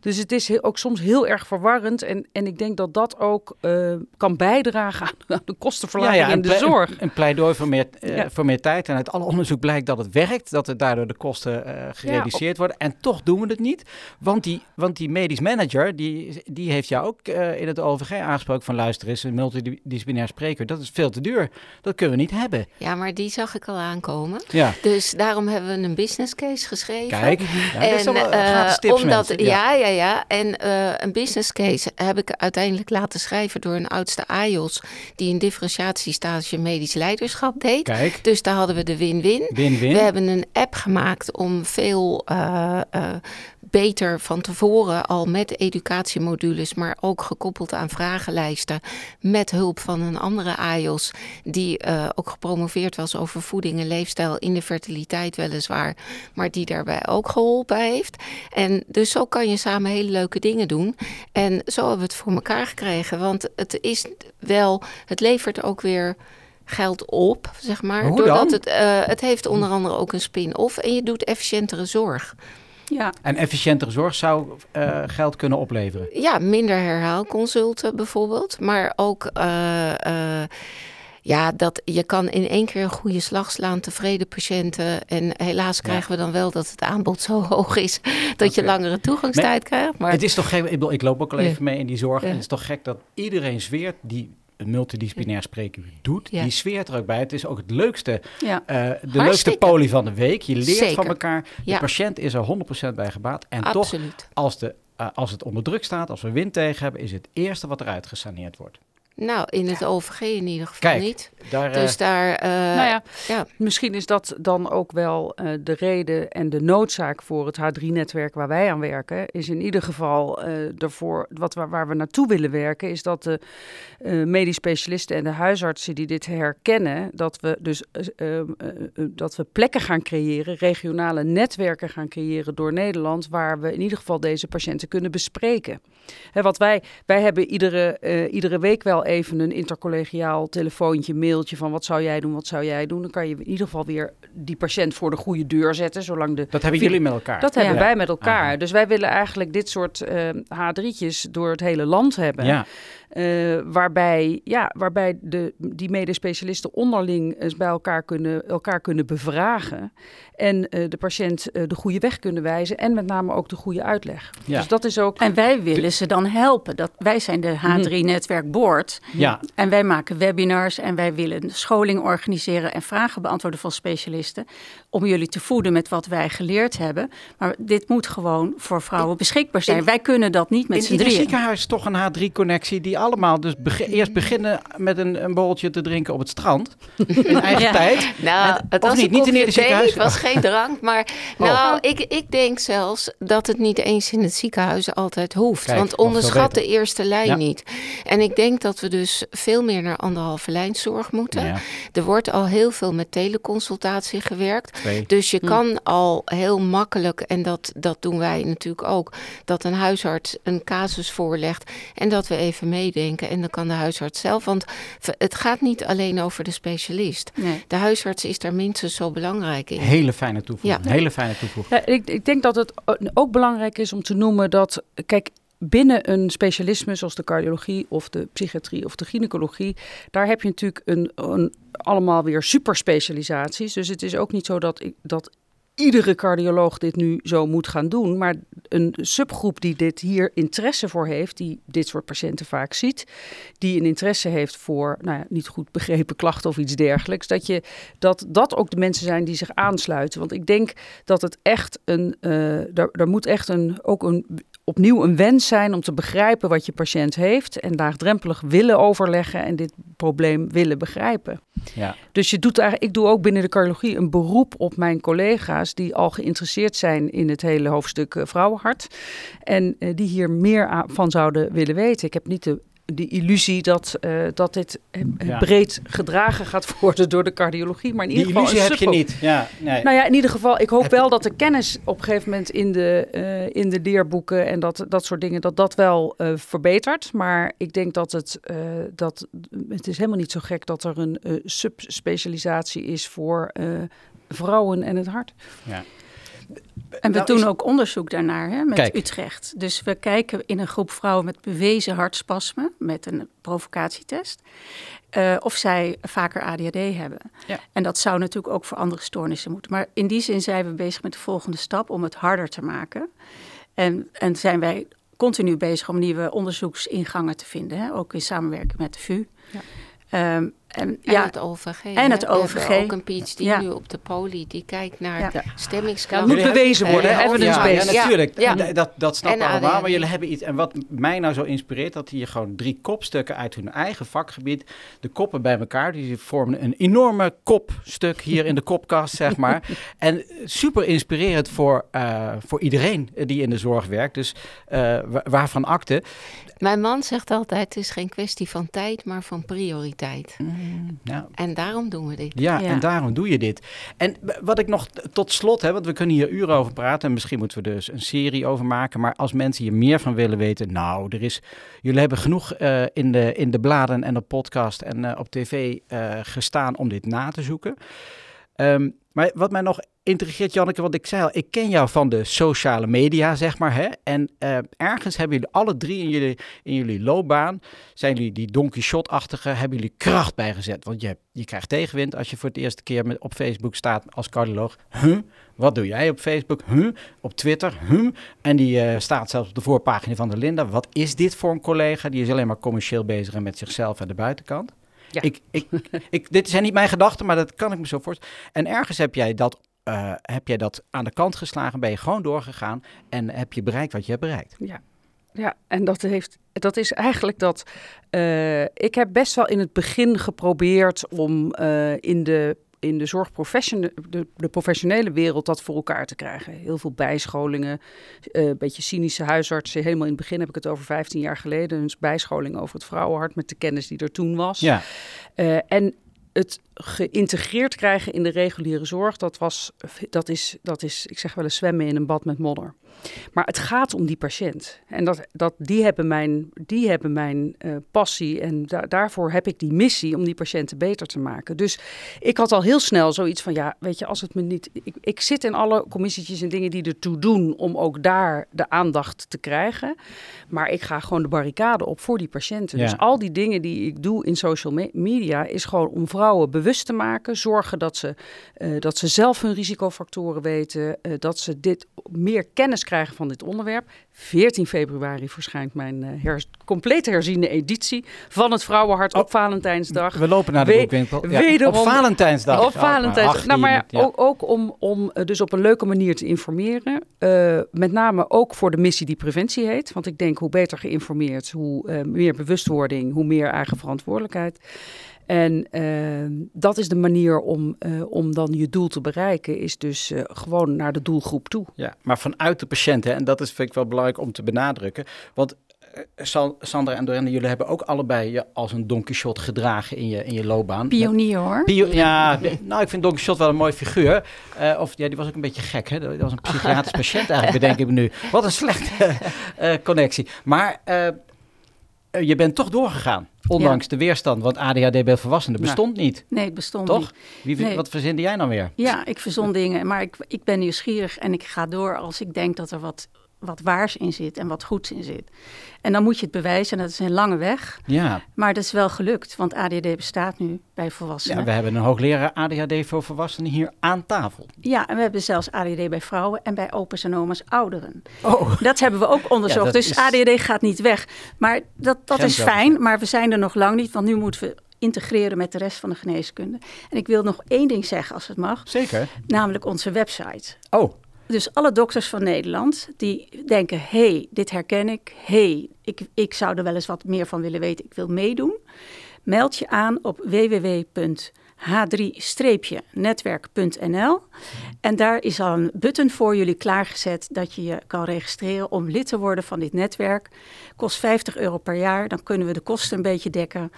Dus het is heel- ook soms heel erg verwarrend. En, en ik denk dat dat ook eh, kan bijdragen aan, de kostenverlaging in een de zorg. Een, een pleidooi voor meer, eh, Ja. voor meer tijd. En uit alle onderzoek blijkt dat het werkt, dat het daardoor de kosten gereduceerd worden. En toch doen we het niet. Want die, want die medisch manager, die, die heeft jou ook eh, in het OVG aangesproken van luister eens, een multidisciplinair spreker, dat is veel te duur. Dat kunnen we niet hebben. Ja, maar die zag ik al aankomen. Ja, Dus daarom hebben we een business case geschreven. kijk. Ja, dat is en, wel, eh, tips, omdat, ja, ja, ja. En eh, een business case heb ik uiteindelijk laten schrijven door een oudste AIOS die een differentiatiestage medisch leiderschap deed. Kijk, Dus daar hadden we de win-win. win-win. We hebben een app gemaakt om veel beter van tevoren al met educatiemodules, maar ook gekoppeld aan vragenlijsten met hulp van een andere AIOS die uh, ook gepromoveerd was over voeding en leefstijl in de fertiliteit weliswaar, maar die daarbij ook geholpen heeft. En dus zo kan je samen hele leuke dingen doen. En zo hebben we het voor elkaar gekregen, want het is wel, het levert ook weer geld op, zeg maar. Hoe doordat dan? het, uh, het heeft onder andere ook een spin-off en je doet efficiëntere zorg. Ja. En efficiëntere zorg zou uh, geld kunnen opleveren? Ja, minder herhaalconsulten bijvoorbeeld. Maar ook uh, uh, ja, dat je kan in één keer een goede slag slaan, tevreden patiënten. En helaas krijgen ja. we dan wel dat het aanbod zo hoog is [laughs] dat okay. je langere toegangstijd maar, krijgt. Maar het is toch geen. Ik, bedoel, ik loop ook al even ja. mee in die zorg. En het is toch gek dat iedereen zweert die een multidisciplinair spreekuur doet, ja. die sfeert er ook bij. Het is ook het leukste, ja. uh, de Hartstikke. leukste poli van de week. Je leert Zeker. van elkaar. De patiënt is er 100% bij gebaat. En Absoluut. toch, als, de, uh, als het onder druk staat, als we wind tegen hebben, is het eerste wat eruit gesaneerd wordt. Nou, in het OVG in ieder geval Kijk, niet. Daar, dus daar. Uh, nou ja, ja, misschien is dat dan ook wel uh, de reden en de noodzaak voor het H3-netwerk waar wij aan werken. Is in ieder geval uh, ervoor, wat, waar, waar, we naartoe willen werken, is dat de medisch specialisten en de huisartsen die dit herkennen, dat we dus dat we plekken gaan creëren, regionale netwerken gaan creëren door Nederland, waar we in ieder geval deze patiënten kunnen bespreken. He, wat wij, wij hebben iedere, iedere week wel even een intercollegiaal telefoontje, mailtje van wat zou jij doen, wat zou jij doen. Dan kan je in ieder geval weer die patiënt voor de goede deur zetten. Zolang de dat hebben jullie met elkaar. Dat ja. hebben wij met elkaar. Aha. Dus wij willen eigenlijk dit soort uh, H3'tjes door het hele land hebben. Ja. Uh, waarbij ja, waarbij de, die medespecialisten onderling eens bij elkaar kunnen, elkaar kunnen bevragen. En uh, de patiënt uh, de goede weg kunnen wijzen. En met name ook de goede uitleg. Ja. Dus dat is ook. En wij willen ze dan helpen. Dat, wij zijn de H3-netwerk Board. Ja. En wij maken webinars en wij willen scholing organiseren en vragen beantwoorden van specialisten. Om jullie te voeden met wat wij geleerd hebben. Maar dit moet gewoon voor vrouwen beschikbaar zijn. In, wij kunnen dat niet met z'n In drieën. het ziekenhuis toch een H3-connectie die allemaal dus beg eerst beginnen met een, een borreltje te drinken op het strand. [laughs] In eigen ja. tijd. Nou, en, het of was niet, niet in het ziekenhuis. Het was geen [laughs] drank, maar Oh. nou, ik, ik denk zelfs dat het niet eens in het ziekenhuis altijd hoeft. Kijk, want onderschat de eerste lijn Ja. niet. En ik denk dat we dus veel meer naar anderhalve lijnzorg moeten. Ja. Er wordt al heel veel met teleconsultatie gewerkt. Twee. Dus je Hm. kan al heel makkelijk, en dat, dat doen wij natuurlijk ook, dat een huisarts een casus voorlegt en dat we even meedenken. En dan kan de huisarts zelf, want het gaat niet alleen over de specialist. Nee. De huisarts is daar minstens zo belangrijk in. Hele fijne toevoeging. Ja. Hele fijne toevoeging. Ja, ik, ik denk dat het ook belangrijk is om te noemen dat, kijk, binnen een specialisme zoals de cardiologie of de psychiatrie of de gynaecologie, daar heb je natuurlijk een, allemaal weer superspecialisaties. Dus het is ook niet zo dat, ik, dat iedere cardioloog dit nu zo moet gaan doen. Maar een subgroep die dit hier interesse voor heeft, die dit soort patiënten vaak ziet, die een interesse heeft voor nou ja, niet goed begrepen klachten of iets dergelijks, dat, je, dat dat ook de mensen zijn die zich aansluiten. Want ik denk dat het echt een, uh, daar, daar moet echt een, ook een opnieuw een wens zijn om te begrijpen wat je patiënt heeft en laagdrempelig willen overleggen en dit probleem willen begrijpen. Ja. Dus je doet eigenlijk, ik doe ook binnen de cardiologie een beroep op mijn collega's die al geïnteresseerd zijn in het hele hoofdstuk uh, vrouwenhart en uh, die hier meer van zouden willen weten. Ik heb niet de de illusie dat, uh, dat dit Ja. breed gedragen gaat worden door de cardiologie. Maar in Die ieder geval illusie heb je niet. Ja, nee. Nou ja, in ieder geval, ik hoop Heb- wel dat de kennis op een gegeven moment in de, eh, in de leerboeken en dat, dat soort dingen, dat dat wel eh, verbetert. Maar ik denk dat het, eh, dat het is helemaal niet zo gek dat er een eh, subspecialisatie is voor eh, vrouwen en het hart. ja. En we Nou, doen is- ook onderzoek daarnaar hè, met Kijk. Utrecht. Dus we kijken in een groep vrouwen met bewezen hartspasme, met een provocatietest, eh, of zij vaker ADHD hebben. Ja. En dat zou natuurlijk ook voor andere stoornissen moeten. Maar in die zin zijn we bezig met de volgende stap om het harder te maken. En, en zijn wij continu bezig om nieuwe onderzoeksingangen te vinden, hè, ook in samenwerking met de VU. Ja. Ehm, En, het OVG. En het We hebben OVG. ook een PhD Ja. nu op de poli. Die kijkt naar Ja. Ja, stemmingsklanken. moet bewezen worden, evidence-based. Ja, natuurlijk. Dat, dat snap ik allemaal. Maar jullie hebben iets. En wat mij nou zo inspireert, dat hier gewoon drie kopstukken uit hun eigen vakgebied. De koppen bij elkaar. Die vormen een enorme kopstuk hier in de kopkast, zeg maar. [laughs] En super inspirerend voor, eh, voor iedereen die in de zorg werkt. Dus eh, wa- waarvan akte. Mijn man zegt altijd, het is geen kwestie van tijd, maar van prioriteit. Nou, En daarom doen we dit. Ja, Ja. en daarom doe je dit. En wat ik nog tot slot heb, want we kunnen hier uren over praten en misschien moeten we dus een serie over maken. Maar als mensen hier meer van willen weten, nou, er is, jullie hebben genoeg eh, in, de, in de bladen en op podcast en eh, op tv eh, gestaan om dit na te zoeken. Ehm, maar wat mij nog intrigeert, Janneke, want ik zei al, ik ken jou van de sociale media, zeg maar. Hè? En eh, ergens hebben jullie alle drie in jullie, in jullie loopbaan, zijn jullie die Don Quixote-achtige, hebben jullie kracht bijgezet. Want je, je krijgt tegenwind als je voor het eerste keer met, op Facebook staat als cardioloog. Huh? Wat doe jij op Facebook? Huh? Op Twitter? Huh? En die eh, staat zelfs op de voorpagina van de Linda. Wat is dit voor een collega? Die is alleen maar commercieel bezig en met zichzelf aan de buitenkant. Ja. Ik, ik, ik, dit zijn niet mijn gedachten, maar dat kan ik me zo voorstellen. En ergens heb jij dat, eh, heb jij dat aan de kant geslagen, ben je gewoon doorgegaan en heb je bereikt wat je hebt bereikt. Ja, en dat, heeft, dat is eigenlijk dat. eh, ik heb best wel in het begin geprobeerd om eh, in de. In de zorgprofessionele de, de professionele wereld dat voor elkaar te krijgen. Heel veel bijscholingen, eh, een beetje cynische huisartsen. Helemaal in het begin heb ik het over 15 jaar geleden. Dus bijscholing over het vrouwenhart met de kennis die er toen was. Ja, Eh, en het geïntegreerd krijgen in de reguliere zorg, dat, was, dat, is, dat is, ik zeg wel eens zwemmen in een bad met modder. Maar het gaat om die patiënt. En dat, dat, die hebben mijn, die hebben mijn eh, passie en da- daarvoor heb ik die missie om die patiënten beter te maken. Dus ik had al heel snel zoiets van, ja, weet je, als het me niet... Ik, ik zit in alle commissietjes en dingen die ertoe doen om ook daar de aandacht te krijgen. Maar ik ga gewoon de barricade op voor die patiënten. Ja. Dus al die dingen die ik doe in social me- media is gewoon om vrouwen bewust te maken. Zorgen dat ze, eh, dat ze zelf hun risicofactoren weten. eh, dat ze dit meer kennis krijgen van dit onderwerp. 14 februari verschijnt mijn eh, her- compleet herziene editie van het Vrouwenhart op Valentijnsdag. we lopen naar de boekwinkel. Ja, wederom- op Valentijnsdag. Op Valentijns. Ach, nou, maar ja. ook, ook om, om dus op een leuke manier te informeren. Met name ook voor de missie die preventie heet. Want ik denk hoe beter geïnformeerd, hoe meer bewustwording, hoe meer eigen verantwoordelijkheid. En eh, dat is de manier om, eh, om dan je doel te bereiken, is dus eh, gewoon naar de doelgroep toe. Ja, maar vanuit de patiënt, hè, en dat is vind ik wel belangrijk om te benadrukken. Want eh, San- Sandra en Dorenne, jullie hebben ook allebei je als een Don Quixote gedragen in je, in je loopbaan. pionier hoor. Pio- ja, [laughs] nou, ik vind Don Quixote wel een mooi figuur. Eh, of ja, die was ook een beetje gek, hè? Dat was een psychiatrisch [laughs] patiënt eigenlijk, bedenk ik me nu. Wat een slechte [laughs] eh, connectie. Maar je bent toch doorgegaan, ondanks de weerstand. Want ADHD bij volwassenen bestond niet, Nee, het bestond toch? niet. Wie, Nee. Wat verzinde jij nou weer? Ja, ik verzon [laughs] dingen, maar ik, ik ben nieuwsgierig en ik ga door als ik denk dat er wat, wat waars in zit en wat goeds in zit. En dan moet je het bewijzen en dat is een lange weg, Ja, maar dat is wel gelukt, want ADD bestaat nu bij volwassenen. ja, we hebben een hoogleraar ADHD voor volwassenen hier aan tafel. Ja, en we hebben zelfs ADD bij vrouwen en bij opa's en oma's ouderen. Oh, Dat hebben we ook onderzocht. Ja, dus is- ADD gaat niet weg. Maar dat, dat is fijn, maar we zijn er nog lang niet, want nu moeten we integreren met de rest van de geneeskunde. En ik wil nog één ding zeggen, als het mag, zeker. namelijk onze website. Oh, Dus alle dokters van Nederland die denken: hé, hey, dit herken ik. Hé, hey, ik, ik zou er wel eens wat meer van willen weten. Ik wil meedoen. Meld je aan op www.h3-netwerk.nl. En daar is al een button voor jullie klaargezet dat je je kan registreren om lid te worden van dit netwerk. Kost 50 euro per jaar. Dan kunnen we de kosten een beetje dekken.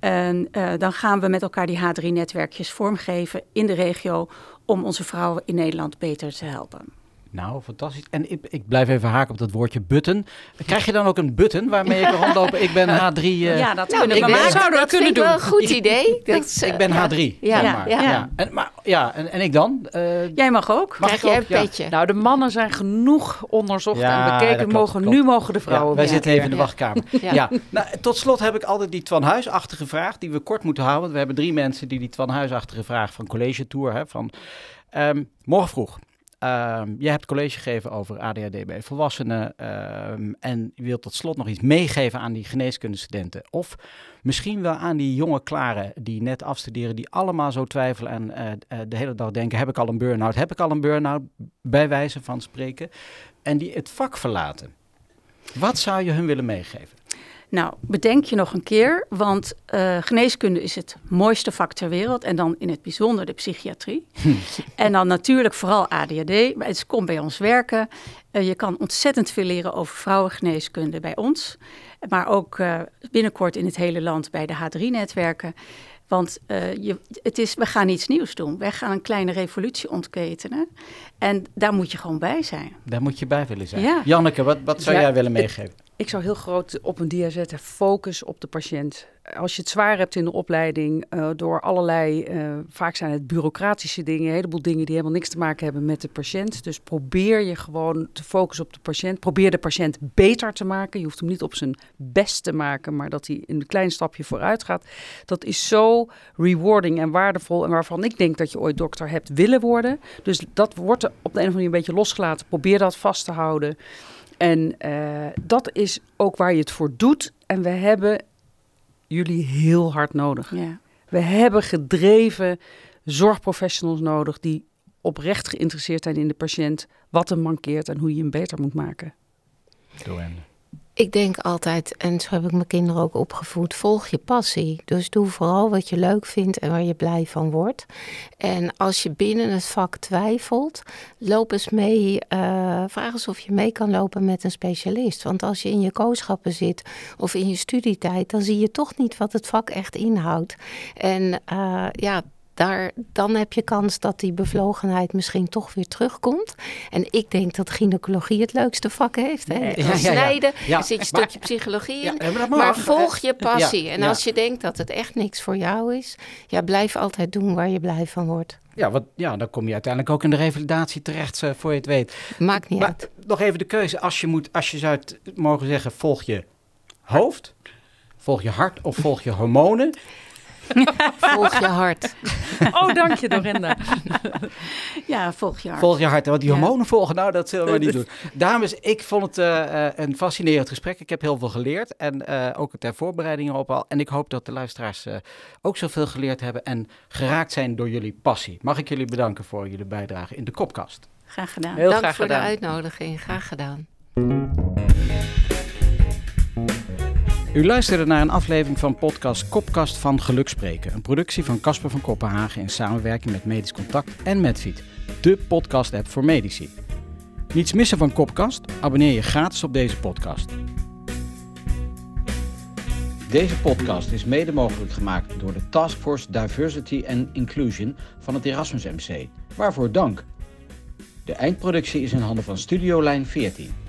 En eh, dan gaan we met elkaar die H3-netwerkjes vormgeven in de regio om onze vrouwen in Nederland beter te helpen. Nou, fantastisch. En ik, ik blijf even haken op dat woordje button. Krijg je dan ook een button waarmee ik kan rondlopen? Ik ben [laughs] H3. eh, ja, dat Nou, kunnen ik we maken. zouden we dat kunnen doen. wel een goed [laughs] idee. Dat ik ben eh, H3. Ja, zeg maar. ja. ja. En, maar, ja, en, en ik dan? Eh, Jij mag ook. Mag Krijg ik je ook? een Ja. petje. Nou, de mannen zijn genoeg onderzocht Ja, en bekeken. klopt, mogen, klopt. Nu mogen de vrouwen ja, wij zitten even in de wachtkamer. [laughs] Ja. Ja. Nou, tot slot heb ik altijd die Twan Huisachtige vraag, die we kort moeten houden. Want we hebben drie mensen die die Twan Huisachtige vraag van College Tour, hè, van ehm, morgen vroeg. Ehm, jij hebt college gegeven over ADHD bij volwassenen. ehm, en je wilt tot slot nog iets meegeven aan die geneeskundestudenten. Of misschien wel aan die jonge klaren die net afstuderen, die allemaal zo twijfelen en eh, eh, de hele dag denken: heb ik al een burn-out? Heb ik al een burn-out? Bij wijze van spreken. En die het vak verlaten. Wat zou je hun willen meegeven? Nou, bedenk je nog een keer, want uh, geneeskunde is het mooiste vak ter wereld. En dan in het bijzonder de psychiatrie. [laughs] en dan natuurlijk vooral ADHD. Maar het komt bij ons werken. Uh, je kan ontzettend veel leren over vrouwengeneeskunde bij ons. Maar ook uh, binnenkort in het hele land bij de H3-netwerken. Want uh, je, het is, we gaan iets nieuws doen. Wij gaan een kleine revolutie ontketenen. En daar moet je gewoon bij zijn. Daar moet je bij willen zijn. Ja. Janneke, wat, wat zou Ja, jij willen meegeven? Ik zou heel groot op een dia zetten, focus op de patiënt. Als je het zwaar hebt in de opleiding, uh, door allerlei, uh, vaak zijn het bureaucratische dingen, een heleboel dingen die helemaal niks te maken hebben met de patiënt. Dus probeer je gewoon te focussen op de patiënt. Probeer de patiënt beter te maken. Je hoeft hem niet op zijn best te maken, maar dat hij een klein stapje vooruit gaat. Dat is zo rewarding en waardevol en waarvan ik denk dat je ooit dokter hebt willen worden. Dus dat wordt op de een of andere manier een beetje losgelaten. Probeer dat vast te houden. En uh, dat is ook waar je het voor doet. En we hebben jullie heel hard nodig. Ja. We hebben gedreven zorgprofessionals nodig die oprecht geïnteresseerd zijn in de patiënt, wat hem mankeert en hoe je hem beter moet maken. Doorende. Ik denk altijd, en zo heb ik mijn kinderen ook opgevoed, volg je passie. Dus doe vooral wat je leuk vindt en waar je blij van wordt. En als je binnen het vak twijfelt, loop eens mee, uh, vraag eens of je mee kan lopen met een specialist. Want als je in je kooschappen zit of in je studietijd, dan zie je toch niet wat het vak echt inhoudt. En uh, ja, daar, dan heb je kans dat die bevlogenheid misschien toch weer terugkomt. En ik denk dat gynaecologie het leukste vak heeft. Hè? Snijden, er zit je maar- stukje psychologie in. Maar volg je passie. en als je denkt dat het echt niks voor jou is, ja, blijf altijd doen waar je blij van wordt. Ja, wat, ja, dan kom je uiteindelijk ook in de revalidatie terecht, eh, voor je het weet. Maakt niet Maar uit. nog even de keuze. Als je, moet, als je zou het mogen zeggen, volg je hoofd, volg je hart of volg je hormonen. [laughs] Volg je hart. Oh, dank je, Dorinda. ja, volg je hart. Volg je hart. Want die Ja. hormonen volgen, nou, dat zullen we niet doen. Dames, ik vond het eh, eh, een fascinerend gesprek. Ik heb heel veel geleerd. En eh, ook ter voorbereiding erop al. En ik hoop dat de luisteraars eh, ook zoveel geleerd hebben en geraakt zijn door jullie passie. Mag ik jullie bedanken voor jullie bijdrage in de Kopkast. Graag gedaan. Heel Dank graag voor gedaan. de uitnodiging. Graag gedaan. U luisterde naar een aflevering van podcast Kopkast van Gelukspreken. Een productie van Casper van Kopenhagen in samenwerking met Medisch Contact en Medfeed. De podcast-app voor medici. Niets missen van Kopkast? Abonneer je gratis op deze podcast. Deze podcast is mede mogelijk gemaakt door de Taskforce Diversity and Inclusion van het Erasmus MC. Waarvoor dank. De eindproductie is in handen van Studio Lijn 14.